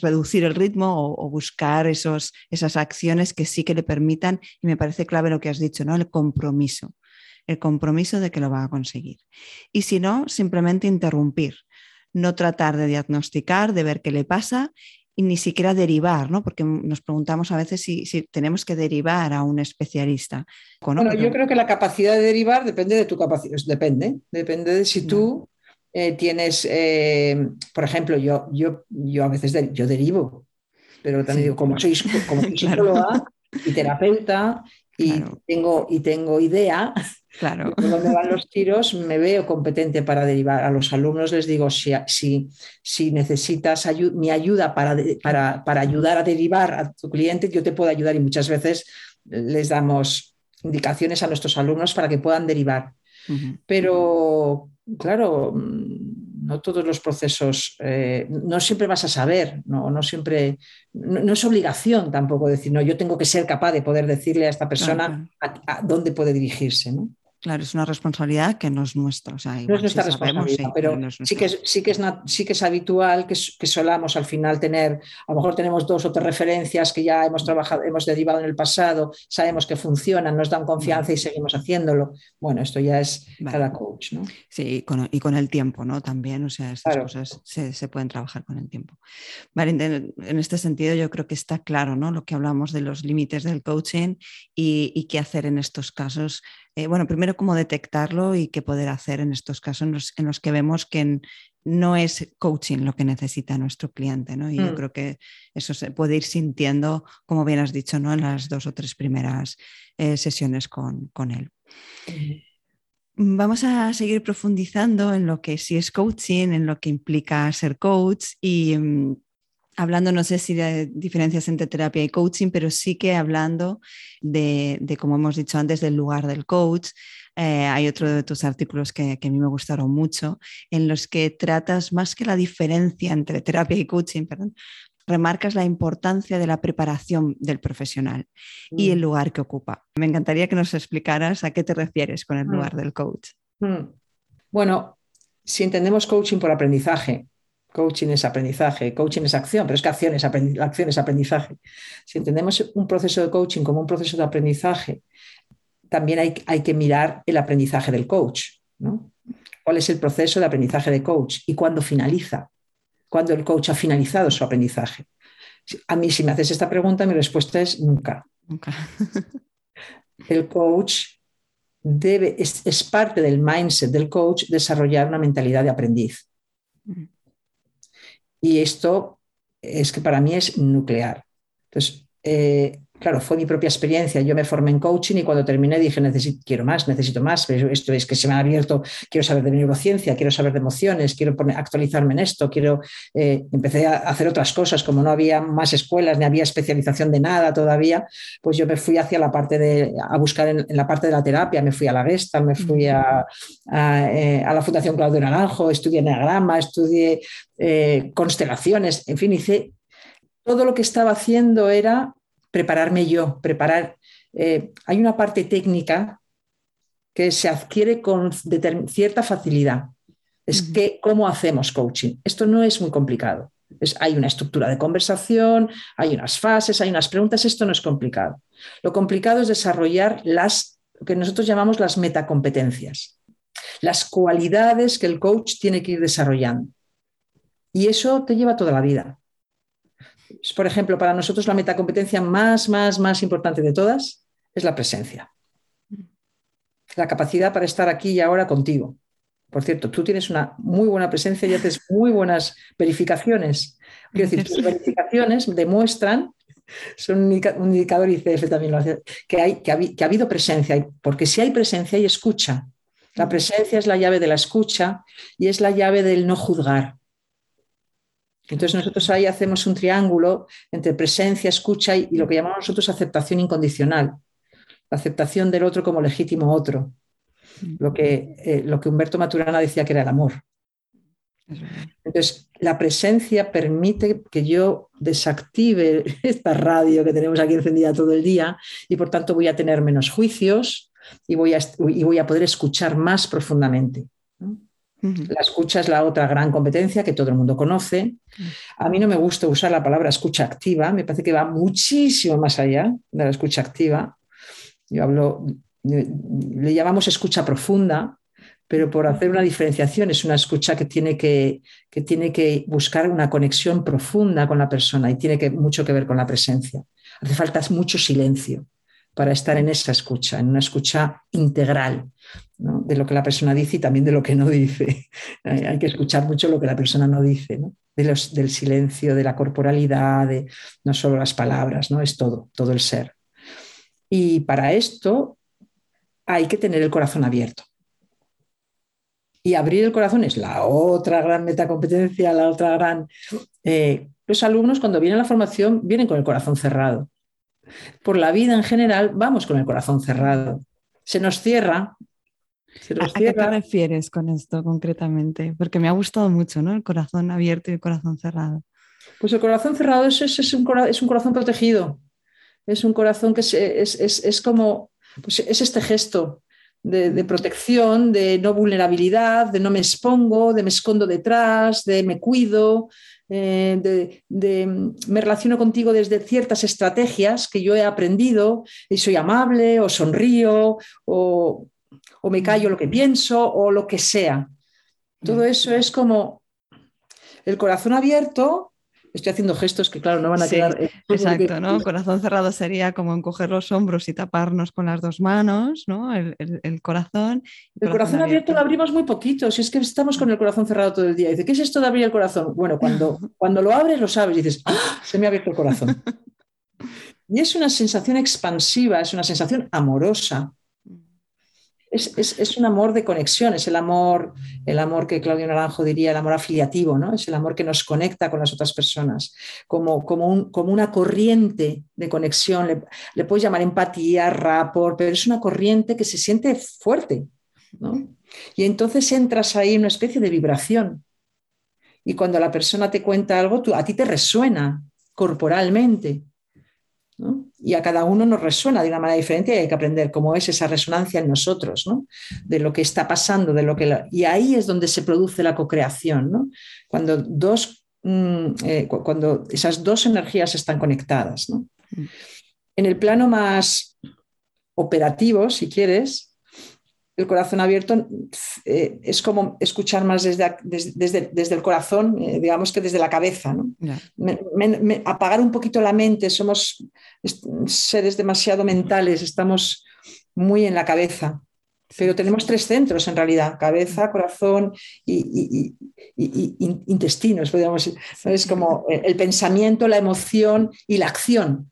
reducir el ritmo o, buscar esos, esas acciones que sí que le permitan, y me parece clave lo que has dicho, ¿no? El compromiso, el compromiso de que lo va a conseguir. Y si no, simplemente interrumpir, no tratar de diagnosticar, de ver qué le pasa y ni siquiera derivar, ¿no? Porque nos preguntamos a veces si, tenemos que derivar a un especialista. Bueno, yo creo que la capacidad de derivar depende de tu capacidad, depende, depende de si tú eh, tienes, eh, por ejemplo, yo, yo, yo a veces yo derivo, pero también digo, como soy, como psicóloga y terapeuta y, tengo, y tengo idea, claro. de dónde van los tiros, me veo competente para derivar. A los alumnos les digo, si, si, si necesitas mi ayuda para, para, para ayudar a derivar a tu cliente, yo te puedo ayudar y muchas veces les damos indicaciones a nuestros alumnos para que puedan derivar. Pero claro, mm, no todos los procesos, eh, no siempre vas a saber, no, no siempre, no, es obligación tampoco decir, no, yo tengo que ser capaz de poder decirle a esta persona A, dónde puede dirigirse. ¿no? Claro, es una responsabilidad que no es nuestra. no es nuestra responsabilidad, pero sí, que es, sí, que es, sí que es habitual que, que, solamos al final tener, a lo mejor tenemos dos o tres referencias que ya hemos trabajado, hemos derivado en el pasado, sabemos que funcionan, nos dan confianza y seguimos haciéndolo. Bueno, esto ya es cada coach, ¿no? Sí, y con, y con, el tiempo, ¿no? También, o sea, estas cosas se, se, pueden trabajar con el tiempo. Vale, en, este sentido yo creo que está claro, ¿no? Lo que hablamos de los límites del coaching y, y qué hacer en estos casos eh, bueno, primero cómo detectarlo y qué poder hacer en estos casos en los, que vemos que no es coaching lo que necesita nuestro cliente, ¿no? Y yo mm. creo que eso se puede ir sintiendo, como bien has dicho, ¿no? En las dos o tres primeras eh, sesiones con, él. Vamos a seguir profundizando en lo que sí es coaching, en lo que implica ser coach y mm, hablando, no sé si de diferencias entre terapia y coaching, pero sí que hablando de, como hemos dicho antes, del lugar del coach. Eh, hay otro de tus artículos que, a mí me gustaron mucho, en los que tratas más que la diferencia entre terapia y coaching, perdón, remarcas la importancia de la preparación del profesional y el mm. lugar que ocupa. Me encantaría que nos explicaras a qué te refieres con el mm. lugar del coach. Mm. Bueno, si entendemos coaching por aprendizaje, Coaching es aprendizaje, coaching es acción, pero es que acción es, acción es aprendizaje. Si entendemos un proceso de coaching como un proceso de aprendizaje, también hay, hay que mirar el aprendizaje del coach. ¿no? ¿Cuál es el proceso de aprendizaje de coach y cuándo finaliza? ¿Cuándo el coach ha finalizado su aprendizaje? A mí, si me haces esta pregunta, mi respuesta es nunca. Nunca. el coach debe, es, es, parte del mindset del coach desarrollar una mentalidad de aprendiz. Y esto es que para mí es nuclear. Entonces, eh, claro, fue mi propia experiencia. Yo me formé en coaching y cuando terminé dije, necesito, quiero más, necesito más. Esto es que se me ha abierto, quiero saber de neurociencia, quiero saber de emociones, quiero actualizarme en esto, quiero... Eh, empecé a hacer otras cosas, como no había más escuelas ni había especialización de nada todavía, pues yo me fui hacia la parte de, a buscar en, la parte de la terapia, me fui a la Gesta, me fui a, eh, a, la Fundación Claudio Naranjo, estudié Neagrama, estudié eh, constelaciones, en fin, hice... Todo lo que estaba haciendo era prepararme yo, preparar. Eh, hay una parte técnica que se adquiere con cierta facilidad. Es que, ¿cómo hacemos coaching? Esto no es muy complicado. hay una estructura de conversación, hay unas fases, hay unas preguntas, esto no es complicado. Lo complicado es desarrollar las, lo que nosotros llamamos las metacompetencias, las cualidades que el coach tiene que ir desarrollando. Y eso te lleva toda la vida por ejemplo, para nosotros la metacompetencia más, más, más importante de todas es la presencia. La capacidad para estar aquí y ahora contigo. Por cierto, tú tienes una muy buena presencia y haces muy buenas verificaciones. Quiero decir, tus verificaciones demuestran, son un indicador ICF también lo hace, que, hay, que, ha, habido presencia, porque si hay presencia hay escucha. La presencia es la llave de la escucha y es la llave del no juzgar. Entonces nosotros ahí hacemos un triángulo entre presencia, escucha y, lo que llamamos nosotros aceptación incondicional, la aceptación del otro como legítimo otro, lo que, eh, lo que Humberto Maturana decía que era el amor. Entonces, la presencia permite que yo desactive esta radio que tenemos aquí encendida todo el día y por tanto voy a tener menos juicios y voy a, y voy a poder escuchar más profundamente. La escucha es la otra gran competencia que todo el mundo conoce. A mí no me gusta usar la palabra escucha activa, me parece que va muchísimo más allá de la escucha activa. Yo hablo, le llamamos escucha profunda, pero por hacer una diferenciación es una escucha que tiene que, que, tiene que buscar una conexión profunda con la persona y tiene que, mucho que ver con la presencia. Hace falta mucho silencio para estar en esa escucha, en una escucha integral de lo que la persona dice y también de lo que no dice. Hay que escuchar mucho lo que la persona no dice, De los, del silencio, de la corporalidad, de no solo las palabras, ¿no? es todo, todo el ser. Y para esto hay que tener el corazón abierto. Y abrir el corazón es la otra gran metacompetencia, la otra gran... Eh, los alumnos cuando vienen a la formación vienen con el corazón cerrado por la vida en general vamos con el corazón cerrado. Se nos cierra. ¿A, qué te refieres con esto concretamente? Porque me ha gustado mucho, ¿no? El corazón abierto y el corazón cerrado. Pues el corazón cerrado es, es, un, corazón protegido. Es un corazón que es, como, pues es este gesto de, de, protección, de no vulnerabilidad, de no me expongo, de me escondo detrás, de me cuido, eh, de, me relaciono contigo desde ciertas estrategias que yo he aprendido y soy amable o sonrío o, o me callo lo que pienso o lo que sea. Todo eso es como el corazón abierto Estoy haciendo gestos que, claro, no van a quedar. Exacto, ¿no? Corazón cerrado sería como encoger los hombros y taparnos con las dos manos, ¿no? El, corazón. El, corazón, abierto. lo abrimos muy poquito. Si es que estamos con el corazón cerrado todo el día. Dice, ¿qué es esto de abrir el corazón? Bueno, cuando, cuando lo abres, lo sabes y dices, ¡Ah! Se me ha abierto el corazón. Y es una sensación expansiva, es una sensación amorosa es, un amor de conexión, es el amor, el amor que Claudio Naranjo diría, el amor afiliativo, ¿no? Es el amor que nos conecta con las otras personas, como, como, como una corriente de conexión. Le, puedes llamar empatía, rapport, pero es una corriente que se siente fuerte, Y entonces entras ahí en una especie de vibración. Y cuando la persona te cuenta algo, a ti te resuena corporalmente. Y a cada uno nos resuena de una manera diferente y hay que aprender cómo es esa resonancia en nosotros, de lo que está pasando, de lo que y ahí es donde se produce la cocreación, cuando, dos, mm, eh, cuando esas dos energías están conectadas. Mm. En el plano más operativo, si quieres, el corazón abierto eh, es como escuchar más desde, desde, el corazón, eh, digamos que desde la cabeza. apagar un poquito la mente, somos seres demasiado mentales, estamos muy en la cabeza. Pero tenemos tres centros en realidad, cabeza, corazón y, intestinos, podríamos decir. Es como el pensamiento, la emoción y la acción.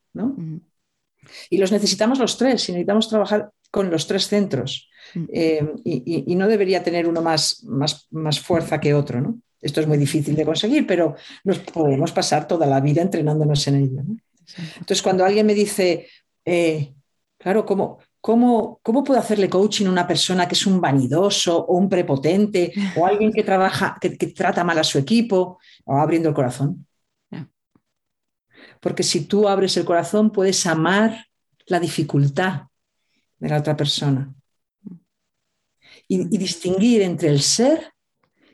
Y los necesitamos los tres y necesitamos trabajar con los tres centros. Mm. Eh, y, no debería tener uno más, más, fuerza que otro. ¿no? Esto es muy difícil de conseguir, pero nos podemos pasar toda la vida entrenándonos en ello. Entonces, cuando alguien me dice, eh, claro, ¿cómo, cómo, ¿cómo puedo hacerle coaching a una persona que es un vanidoso o un prepotente o alguien que trabaja, que, que trata mal a su equipo o abriendo el corazón? Porque si tú abres el corazón, puedes amar la dificultad de la otra persona y, distinguir entre el ser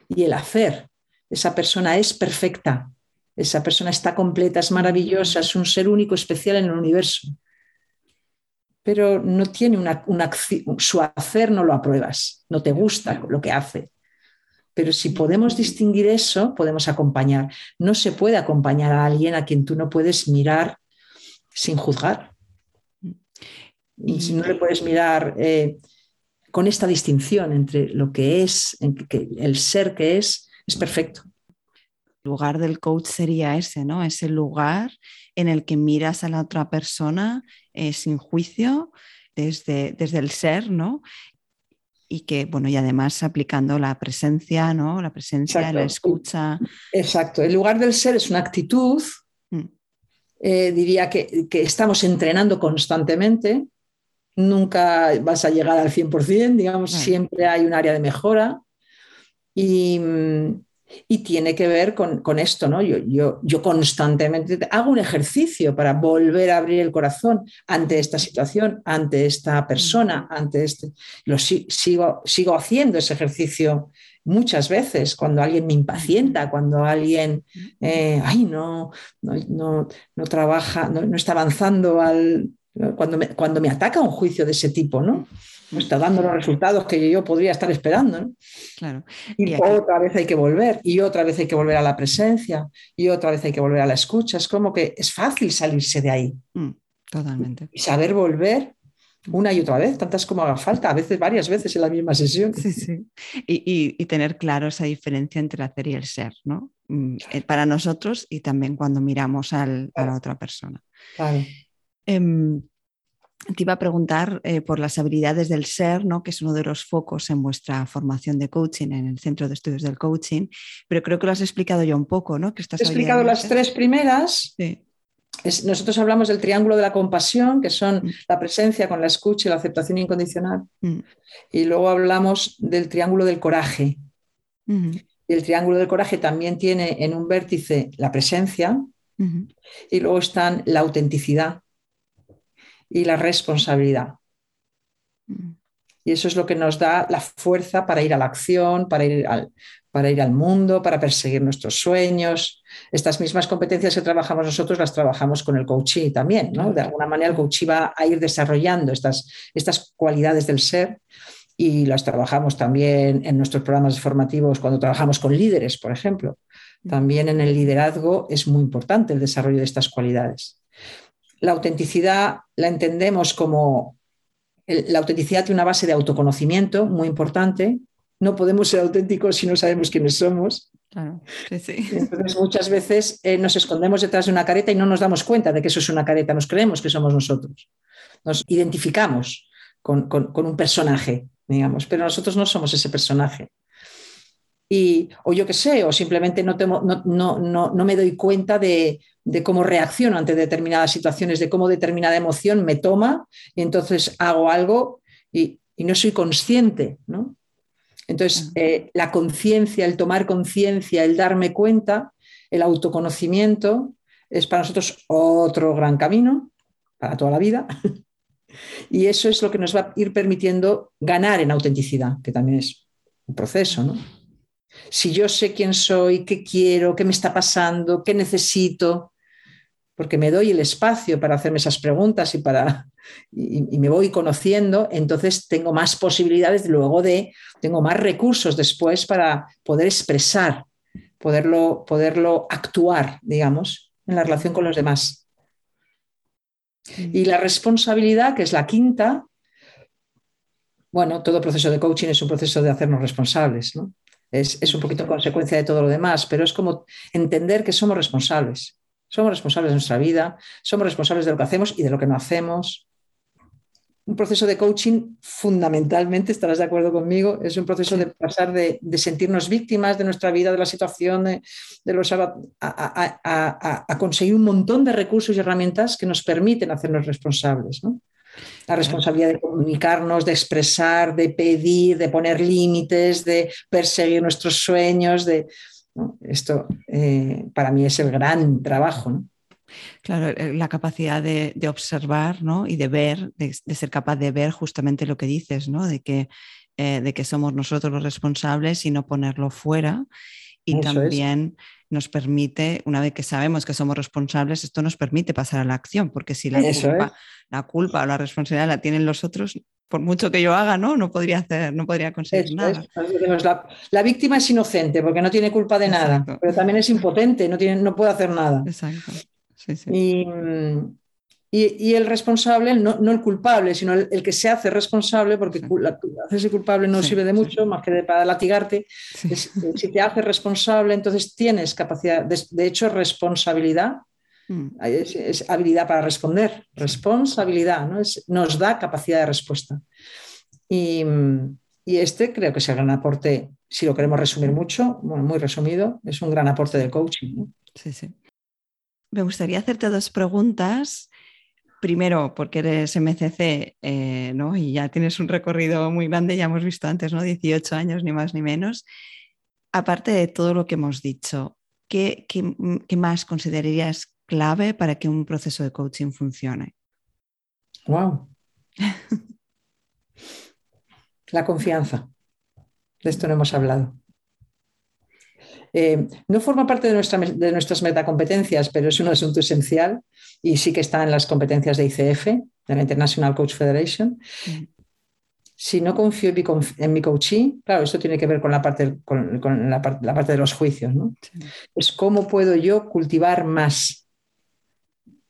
y el hacer. Esa persona es perfecta, esa persona está completa, es maravillosa, es un ser único, especial en el universo. Pero no tiene una, su hacer no lo apruebas, no te gusta lo que hace. Pero si podemos distinguir eso, podemos acompañar. No se puede acompañar a alguien a quien tú no puedes mirar sin juzgar. Y si no le puedes mirar eh, con esta distinción entre lo que es, que el ser que es, es perfecto. El lugar del coach sería ese, ¿no? Ese lugar en el que miras a la otra persona eh, sin juicio, desde, desde el ser, ¿no? y que, bueno, y además aplicando la presencia, ¿no? La presencia, la escucha. Exacto. El lugar del ser es una actitud, mm. eh, diría que, que, estamos entrenando constantemente, nunca vas a llegar al 100%, digamos, siempre hay un área de mejora y, tiene que ver con, esto, ¿no? Yo, yo, yo, constantemente hago un ejercicio para volver a abrir el corazón ante esta situación, ante esta persona, ante este... Lo sigo, sigo haciendo ese ejercicio muchas veces, cuando alguien me impacienta, cuando alguien, eh, ay, no, no, no, trabaja, no, está avanzando al, cuando me, cuando me ataca un juicio de ese tipo, ¿no? No está dando los resultados que yo podría estar esperando. Claro. Y, otra vez hay que volver, y otra vez hay que volver a la presencia, y otra vez hay que volver a la escucha. Es como que es fácil salirse de ahí. Mm, totalmente. Y saber volver una y otra vez, tantas como haga falta, a veces varias veces en la misma sesión. Sí, sí. Y, tener claro esa diferencia entre el hacer y el ser, ¿no? Mm, eh, para nosotros y también cuando miramos a la otra persona. Claro. Em, te iba a preguntar eh, por las habilidades del ser, ¿no? que es uno de los focos en vuestra formación de coaching en el Centro de Estudios del Coaching, pero creo que lo has explicado ya un poco, ¿no? Que He explicado las tres primeras. Sí nosotros hablamos del triángulo de la compasión, que son mm. la presencia con la escucha y la aceptación incondicional. Mm. Y luego hablamos del triángulo del coraje. Y el triángulo del coraje también tiene en un vértice la presencia. Y luego están la autenticidad y la responsabilidad. Mm. Y eso es lo que nos da la fuerza para ir a la acción, para ir al, para ir al mundo, para perseguir nuestros sueños. Estas mismas competencias que trabajamos nosotros las trabajamos con el coaching también, ¿no? De alguna manera el coaching va a ir desarrollando estas, estas cualidades del ser y las trabajamos también en nuestros programas formativos cuando trabajamos con líderes, por ejemplo. También en el liderazgo es muy importante el desarrollo de estas cualidades. La autenticidad la entendemos como la autenticidad tiene una base de autoconocimiento muy importante, no podemos ser auténticos si no sabemos quiénes somos. Claro, sí, sí. Entonces, muchas veces eh, nos escondemos detrás de una careta y no nos damos cuenta de que eso es una careta, nos creemos que somos nosotros. Nos identificamos con, un personaje, digamos, pero nosotros no somos ese personaje. Y, o yo qué sé, o simplemente no, no, no, me doy cuenta de, de, cómo reacciono ante determinadas situaciones, de cómo determinada emoción me toma y entonces hago algo y, y no soy consciente, ¿no? Entonces, eh, la conciencia, el tomar conciencia, el darme cuenta, el autoconocimiento, es para nosotros otro gran camino para toda la vida. y eso es lo que nos va a ir permitiendo ganar en autenticidad, que también es un proceso, ¿no? Si yo sé quién soy, qué quiero, qué me está pasando, qué necesito, porque me doy el espacio para hacerme esas preguntas y, para, y, me voy conociendo, entonces tengo más posibilidades luego de, tengo más recursos después para poder expresar, poderlo, poderlo actuar, digamos, en la relación con los demás. Y la responsabilidad, que es la quinta, bueno, todo proceso de coaching es un proceso de hacernos responsables, ¿no? Es, es un poquito consecuencia de todo lo demás, pero es como entender que somos responsables somos responsables de nuestra vida, somos responsables de lo que hacemos y de lo que no hacemos. Un proceso de coaching fundamentalmente, estarás de acuerdo conmigo, es un proceso de pasar de, sentirnos víctimas de nuestra vida, de la situación, de, los, a, conseguir un montón de recursos y herramientas que nos permiten hacernos responsables. La responsabilidad de comunicarnos, de expresar, de pedir, de poner límites, de perseguir nuestros sueños, de, esto eh, para mí es el gran trabajo. Claro, eh, la capacidad de, observar y de ver, de, ser capaz de ver justamente lo que dices, ¿no? de, que, eh, de que somos nosotros los responsables y no ponerlo fuera. Y también nos permite, una vez que sabemos que somos responsables, esto nos permite pasar a la acción, porque si la, culpa, la culpa o la responsabilidad la tienen los otros, por mucho que yo haga, ¿no? No podría hacer, no podría conseguir nada. La, víctima es inocente porque no tiene culpa de nada, pero también es impotente, no, tiene, no puede hacer nada. Exacto. Y, el responsable, no, el culpable, sino el, que se hace responsable, porque hacerse culpable no sirve de mucho, más que para latigarte. si te haces responsable, entonces tienes capacidad, de hecho, responsabilidad Mm. Es, habilidad para responder, responsabilidad, ¿no? nos da capacidad de respuesta. Y, este creo que es el gran aporte, si lo queremos resumir mucho, muy resumido, es un gran aporte del coaching. Sí, sí. Me gustaría hacerte dos preguntas. Primero, porque eres MCC eh, ¿no? y ya tienes un recorrido muy grande, ya hemos visto antes, ¿no? 18 años, ni más ni menos. Aparte de todo lo que hemos dicho, ¿qué, qué más considerarías clave para que un proceso de coaching funcione? Wow. La confianza. De esto no hemos hablado. Eh, no forma parte de, nuestra, de nuestras metacompetencias, pero es un asunto esencial y sí que está en las competencias de ICF, de la International Coach Federation. Mm. Si no confío en mi, coaching, claro, esto tiene que ver con la parte, con, la, parte de los juicios, ¿no? Es cómo puedo yo cultivar más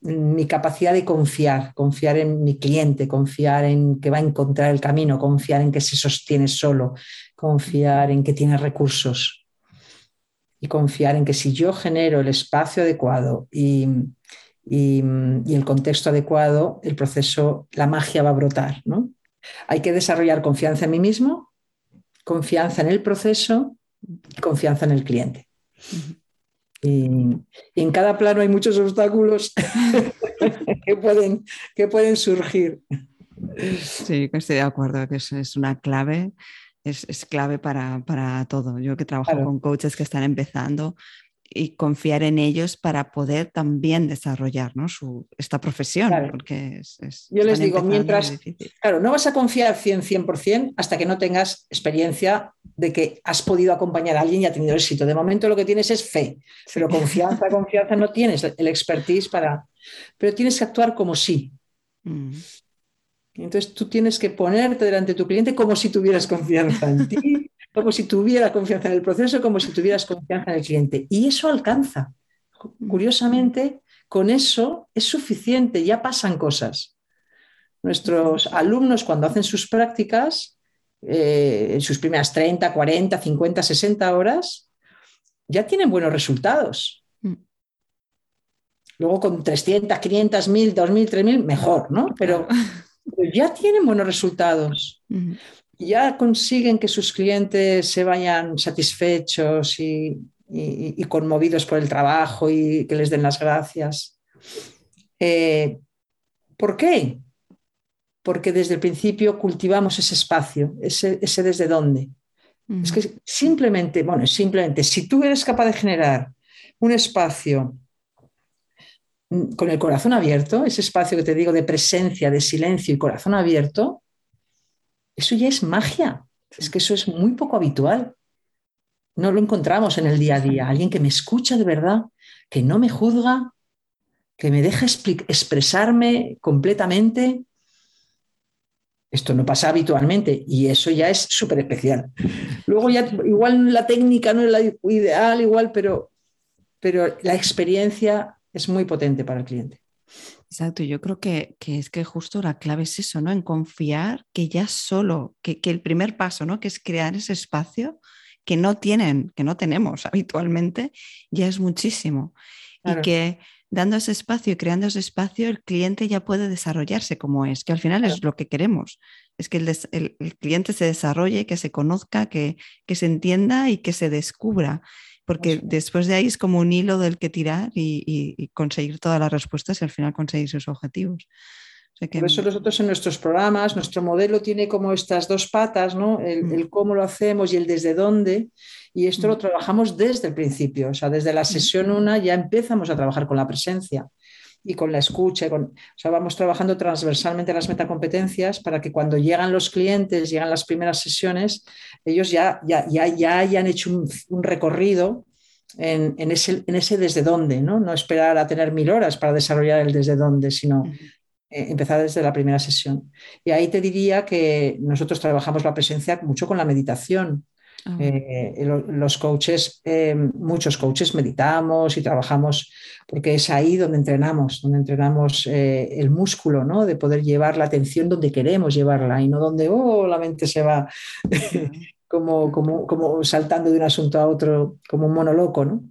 mi capacidad de confiar, confiar en mi cliente, confiar en que va a encontrar el camino, confiar en que se sostiene solo, confiar en que tiene recursos y confiar en que si yo genero el espacio adecuado y, el contexto adecuado, el proceso, la magia va a brotar. ¿no? Hay que desarrollar confianza en mí mismo, confianza en el proceso y confianza en el cliente. Y, en cada plano hay muchos obstáculos que, pueden, que pueden surgir. Sí, estoy de acuerdo, que es una clave es, clave para, todo. Yo que trabajo con coaches que están empezando y confiar en ellos para poder también desarrollar Su, esta profesión. Porque Yo les digo, mientras, claro, no vas a confiar 100, 100% hasta que no tengas experiencia de que has podido acompañar a alguien y ha tenido éxito. De momento lo que tienes es fe, pero confianza, confianza no tienes el expertise para... Pero tienes que actuar como sí. Mm. Entonces tú tienes que ponerte delante de tu cliente como si tuvieras confianza en ti, como si tuvieras confianza en el proceso, como si tuvieras confianza en el cliente. Y eso alcanza. Curiosamente, con eso es suficiente, ya pasan cosas. Nuestros alumnos cuando hacen sus prácticas, eh, en sus primeras 30, 40, 50, 60 horas, ya tienen buenos resultados. Mm. Luego con 300, 500, 1000, 2000, 3000, mejor, ¿no? Pero ya tienen buenos resultados. Ya consiguen que sus clientes se vayan satisfechos y, conmovidos por el trabajo y que les den las gracias. Eh, ¿Por qué? Porque desde el principio cultivamos ese espacio, ese, desde dónde. Es que simplemente, bueno, simplemente, si tú eres capaz de generar un espacio con el corazón abierto, ese espacio que te digo de presencia, de silencio y corazón abierto, eso ya es magia. Es que eso es muy poco habitual. No lo encontramos en el día a día. Alguien que me escucha de verdad, que no me juzga, que me deja expresarme completamente. Esto no pasa habitualmente y eso ya es súper especial. Luego ya igual la técnica no es la ideal, igual, pero, pero la experiencia es muy potente para el cliente. Exacto, yo creo que, es que justo la clave es eso, ¿no? En confiar que ya solo, que, el primer paso, ¿no? Que es crear ese espacio que no tienen, que no tenemos habitualmente, ya es muchísimo. Y que dando ese espacio y creando ese espacio, el cliente ya puede desarrollarse como es, que al final es lo que queremos, es que el, cliente se desarrolle, que se conozca, que, que se entienda y que se descubra porque después de ahí es como un hilo del que tirar y, conseguir todas las respuestas y al final conseguir sus objetivos. Por eso nosotros en nuestros programas, nuestro modelo tiene como estas dos patas, ¿no? el, mm. cómo lo hacemos y el desde dónde, y esto lo mm. trabajamos desde el principio, o sea, desde la mm. sesión una ya empezamos a trabajar con la presencia y con la escucha. Con, o sea, vamos trabajando transversalmente las metacompetencias para que cuando llegan los clientes, llegan las primeras sesiones, ellos ya, ya, ya, ya hayan hecho un, recorrido en, en, ese, en, ese, desde dónde, ¿no? no esperar a tener mil horas para desarrollar el desde dónde, sino eh, empezar desde la primera sesión. Y ahí te diría que nosotros trabajamos la presencia mucho con la meditación. Ah. Eh, los coaches, eh, muchos coaches meditamos y trabajamos porque es ahí donde entrenamos, donde entrenamos eh, el músculo, ¿no? De poder llevar la atención donde queremos llevarla y no donde, oh, la mente se va como, como, como, saltando de un asunto a otro, como un monoloco, ¿no?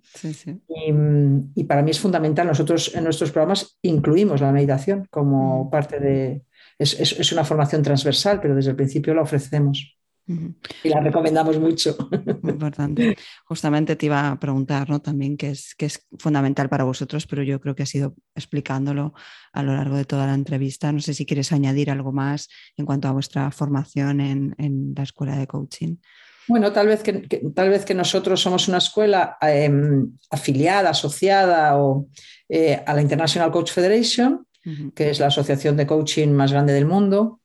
Y, para mí es fundamental, nosotros en nuestros programas incluimos la meditación como mm. parte de, es, es una formación transversal, pero desde el principio la ofrecemos. Y la recomendamos mucho. Muy importante. Justamente te iba a preguntar ¿no? también qué es, qué es fundamental para vosotros, pero yo creo que has ido explicándolo a lo largo de toda la entrevista. No sé si quieres añadir algo más en cuanto a vuestra formación en, en la escuela de coaching. Bueno, tal vez que, tal vez que nosotros somos una escuela em, afiliada, asociada o, eh, a la International Coach Federation, que es la asociación de coaching más grande del mundo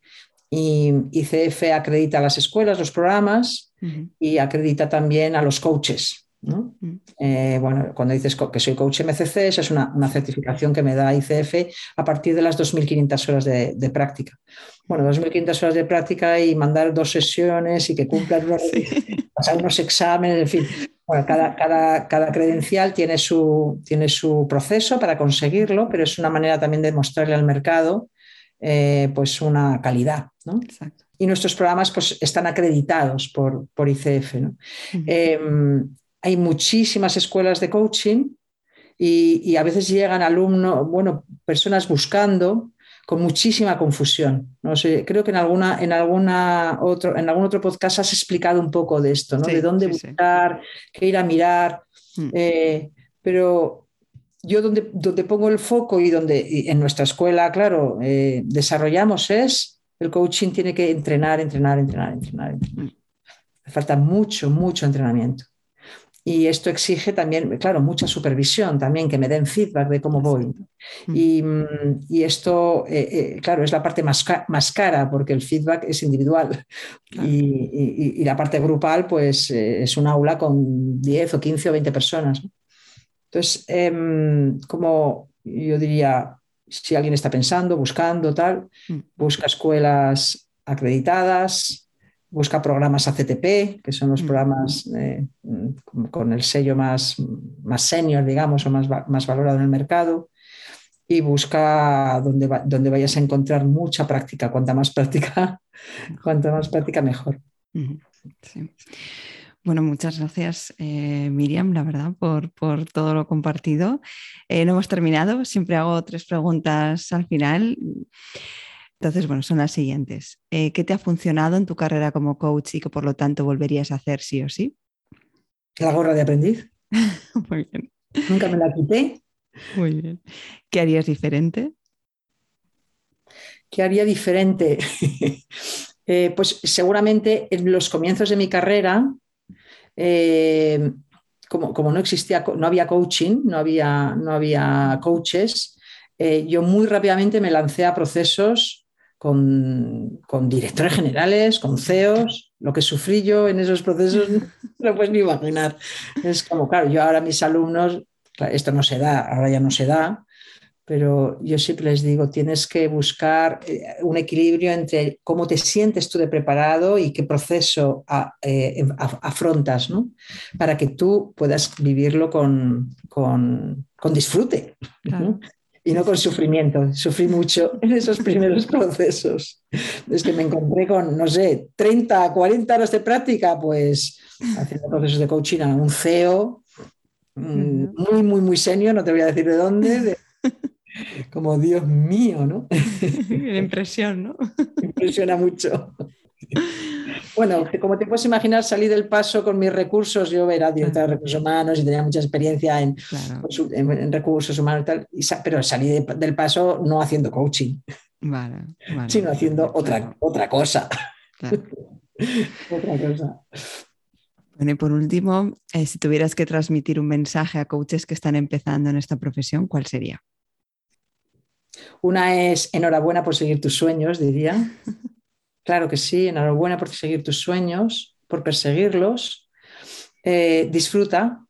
y ICF acredita las escuelas, los programas y acredita también a los coaches. Mm. Eh, bueno, cuando dices que soy coach MCC, esa es una, certificación que me da ICF a partir de las 2.500 horas de, práctica. Bueno, 2.500 horas de práctica y mandar dos sesiones y que cumplan pasar unos exámenes, en fin. Bueno, cada, cada, cada, credencial tiene su, tiene su proceso para conseguirlo, pero es una manera también de mostrarle al mercado eh, pues una calidad. ¿no? Exacto y nuestros programas pues, están acreditados por, por ICF. Em, hay muchísimas escuelas de coaching y, a veces llegan alumnos, bueno, personas buscando con muchísima confusión. ¿no? sé, creo que en, alguna, en, alguna otro, en algún otro podcast has explicado un poco de esto, ¿no? de dónde buscar, qué ir a mirar. Mm. Eh, pero yo donde, donde pongo el foco y donde en nuestra escuela, claro, eh, desarrollamos es el coaching tiene que entrenar, entrenar, entrenar, entrenar. entrenar. Falta mucho, mucho entrenamiento. Y esto exige también, claro, mucha supervisión también, que me den feedback de cómo voy. Y, y esto, eh, eh, claro, es la parte más, más, cara porque el feedback es individual. Y, y, la parte grupal, pues eh, es un aula con 10 o 15 o 20 personas. Entonces, em, como yo diría, si alguien está pensando, buscando, tal, mm. busca escuelas acreditadas, busca programas ACTP, que son los mm. programas eh, con el sello más, más senior, digamos, o más, más valorado en el mercado, y busca donde, donde vayas a encontrar mucha práctica. Cuanta más práctica, cuanta más práctica, mejor. Sí. Bueno, muchas gracias, eh, Miriam, la verdad, por, todo lo compartido. Eh, no hemos terminado, siempre hago tres preguntas al final. Entonces, bueno, son las siguientes. Eh, ¿Qué te ha funcionado en tu carrera como coach y que por lo tanto volverías a hacer sí o sí? La gorra de aprendiz. Muy bien. Nunca me la quité. Muy bien. ¿Qué harías diferente? ¿Qué haría diferente? pues seguramente en los comienzos de mi carrera eh, como, no existía, no había coaching, no había, no había coaches, eh, yo muy rápidamente me lancé a procesos con, directores generales, con CEOs, lo que sufrí yo en esos procesos no lo puedes ni imaginar. Es como, claro, yo ahora mis alumnos, esto no se da, ahora ya no se da, pero yo siempre les digo, tienes que buscar eh, un equilibrio entre cómo te sientes tú de preparado y qué proceso eh, afrontas, ¿no? Para que tú puedas vivirlo con, con, disfrute. Y no con sufrimiento. Sufrí mucho en esos primeros procesos. Es que me encontré con, no sé, 30, 40 horas de práctica, pues haciendo procesos de coaching a un CEO muy, muy, muy senior, no te voy a decir de dónde, como Dios mío, ¿no? La impresión, ¿no? Impresiona mucho. Bueno, como te puedes imaginar, salí del paso con mis recursos. Yo era directora de recursos humanos y tenía mucha experiencia en, recursos humanos y tal, pero salí del paso no haciendo coaching, sino haciendo otra, otra cosa. otra cosa. Bueno, y por último, eh, si tuvieras que transmitir un mensaje a coaches que están empezando en esta profesión, ¿cuál sería? Una es enhorabuena por seguir tus sueños, diría. Claro que sí, enhorabuena por seguir tus sueños, por perseguirlos. Eh, disfruta,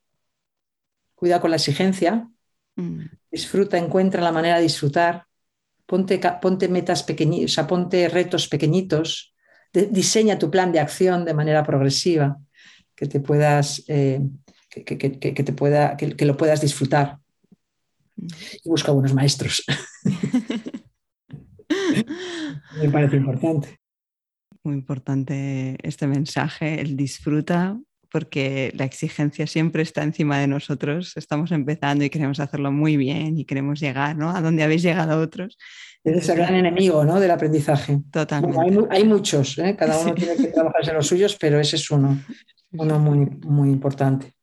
cuida con la exigencia. Mm. Disfruta, encuentra la manera de disfrutar. Ponte, ponte metas pequeñitas, o sea, ponte retos pequeñitos. diseña tu plan de acción de manera progresiva, que te puedas, eh, que, te pueda, que lo puedas disfrutar y busca buenos maestros. Me parece importante. Muy importante este mensaje, el disfruta, porque la exigencia siempre está encima de nosotros. Estamos empezando y queremos hacerlo muy bien y queremos llegar ¿no? a donde habéis llegado otros. Es el gran enemigo ¿no? del aprendizaje. Totalmente. hay, muchos, ¿eh? cada uno tiene que trabajar en los suyos, pero ese es uno, uno muy, muy importante.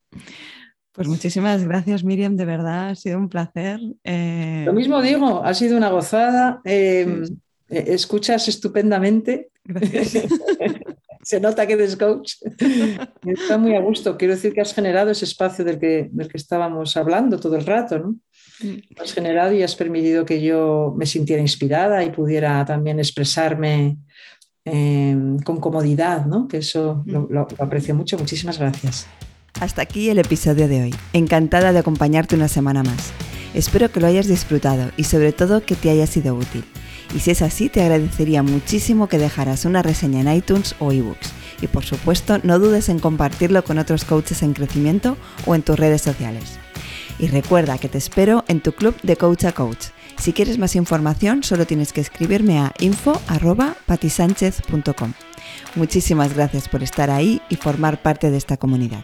Pues muchísimas gracias, Miriam, de verdad, ha sido un placer. Eh, Lo mismo digo, ha sido una gozada. Em, eh, escuchas estupendamente. Se nota que eres coach. Está muy a gusto. Quiero decir que has generado ese espacio del que, del que estábamos hablando todo el rato, ¿no? Has generado y has permitido que yo me sintiera inspirada y pudiera también expresarme em, con comodidad, ¿no? Que eso lo aprecio mucho. Muchísimas gracias. Hasta aquí el episodio de hoy. Encantada de acompañarte una semana más. Espero que lo hayas disfrutado y sobre todo que te haya sido útil. Y si es así, te agradecería muchísimo que dejaras una reseña en iTunes o ebooks. Y por supuesto, no dudes en compartirlo con otros coaches en crecimiento o en tus redes sociales. Y recuerda que te espero en tu club de Coach a Coach. Si quieres más información, solo tienes que escribirme a info.patisánchez.com. Muchísimas gracias por estar ahí y formar parte de esta comunidad.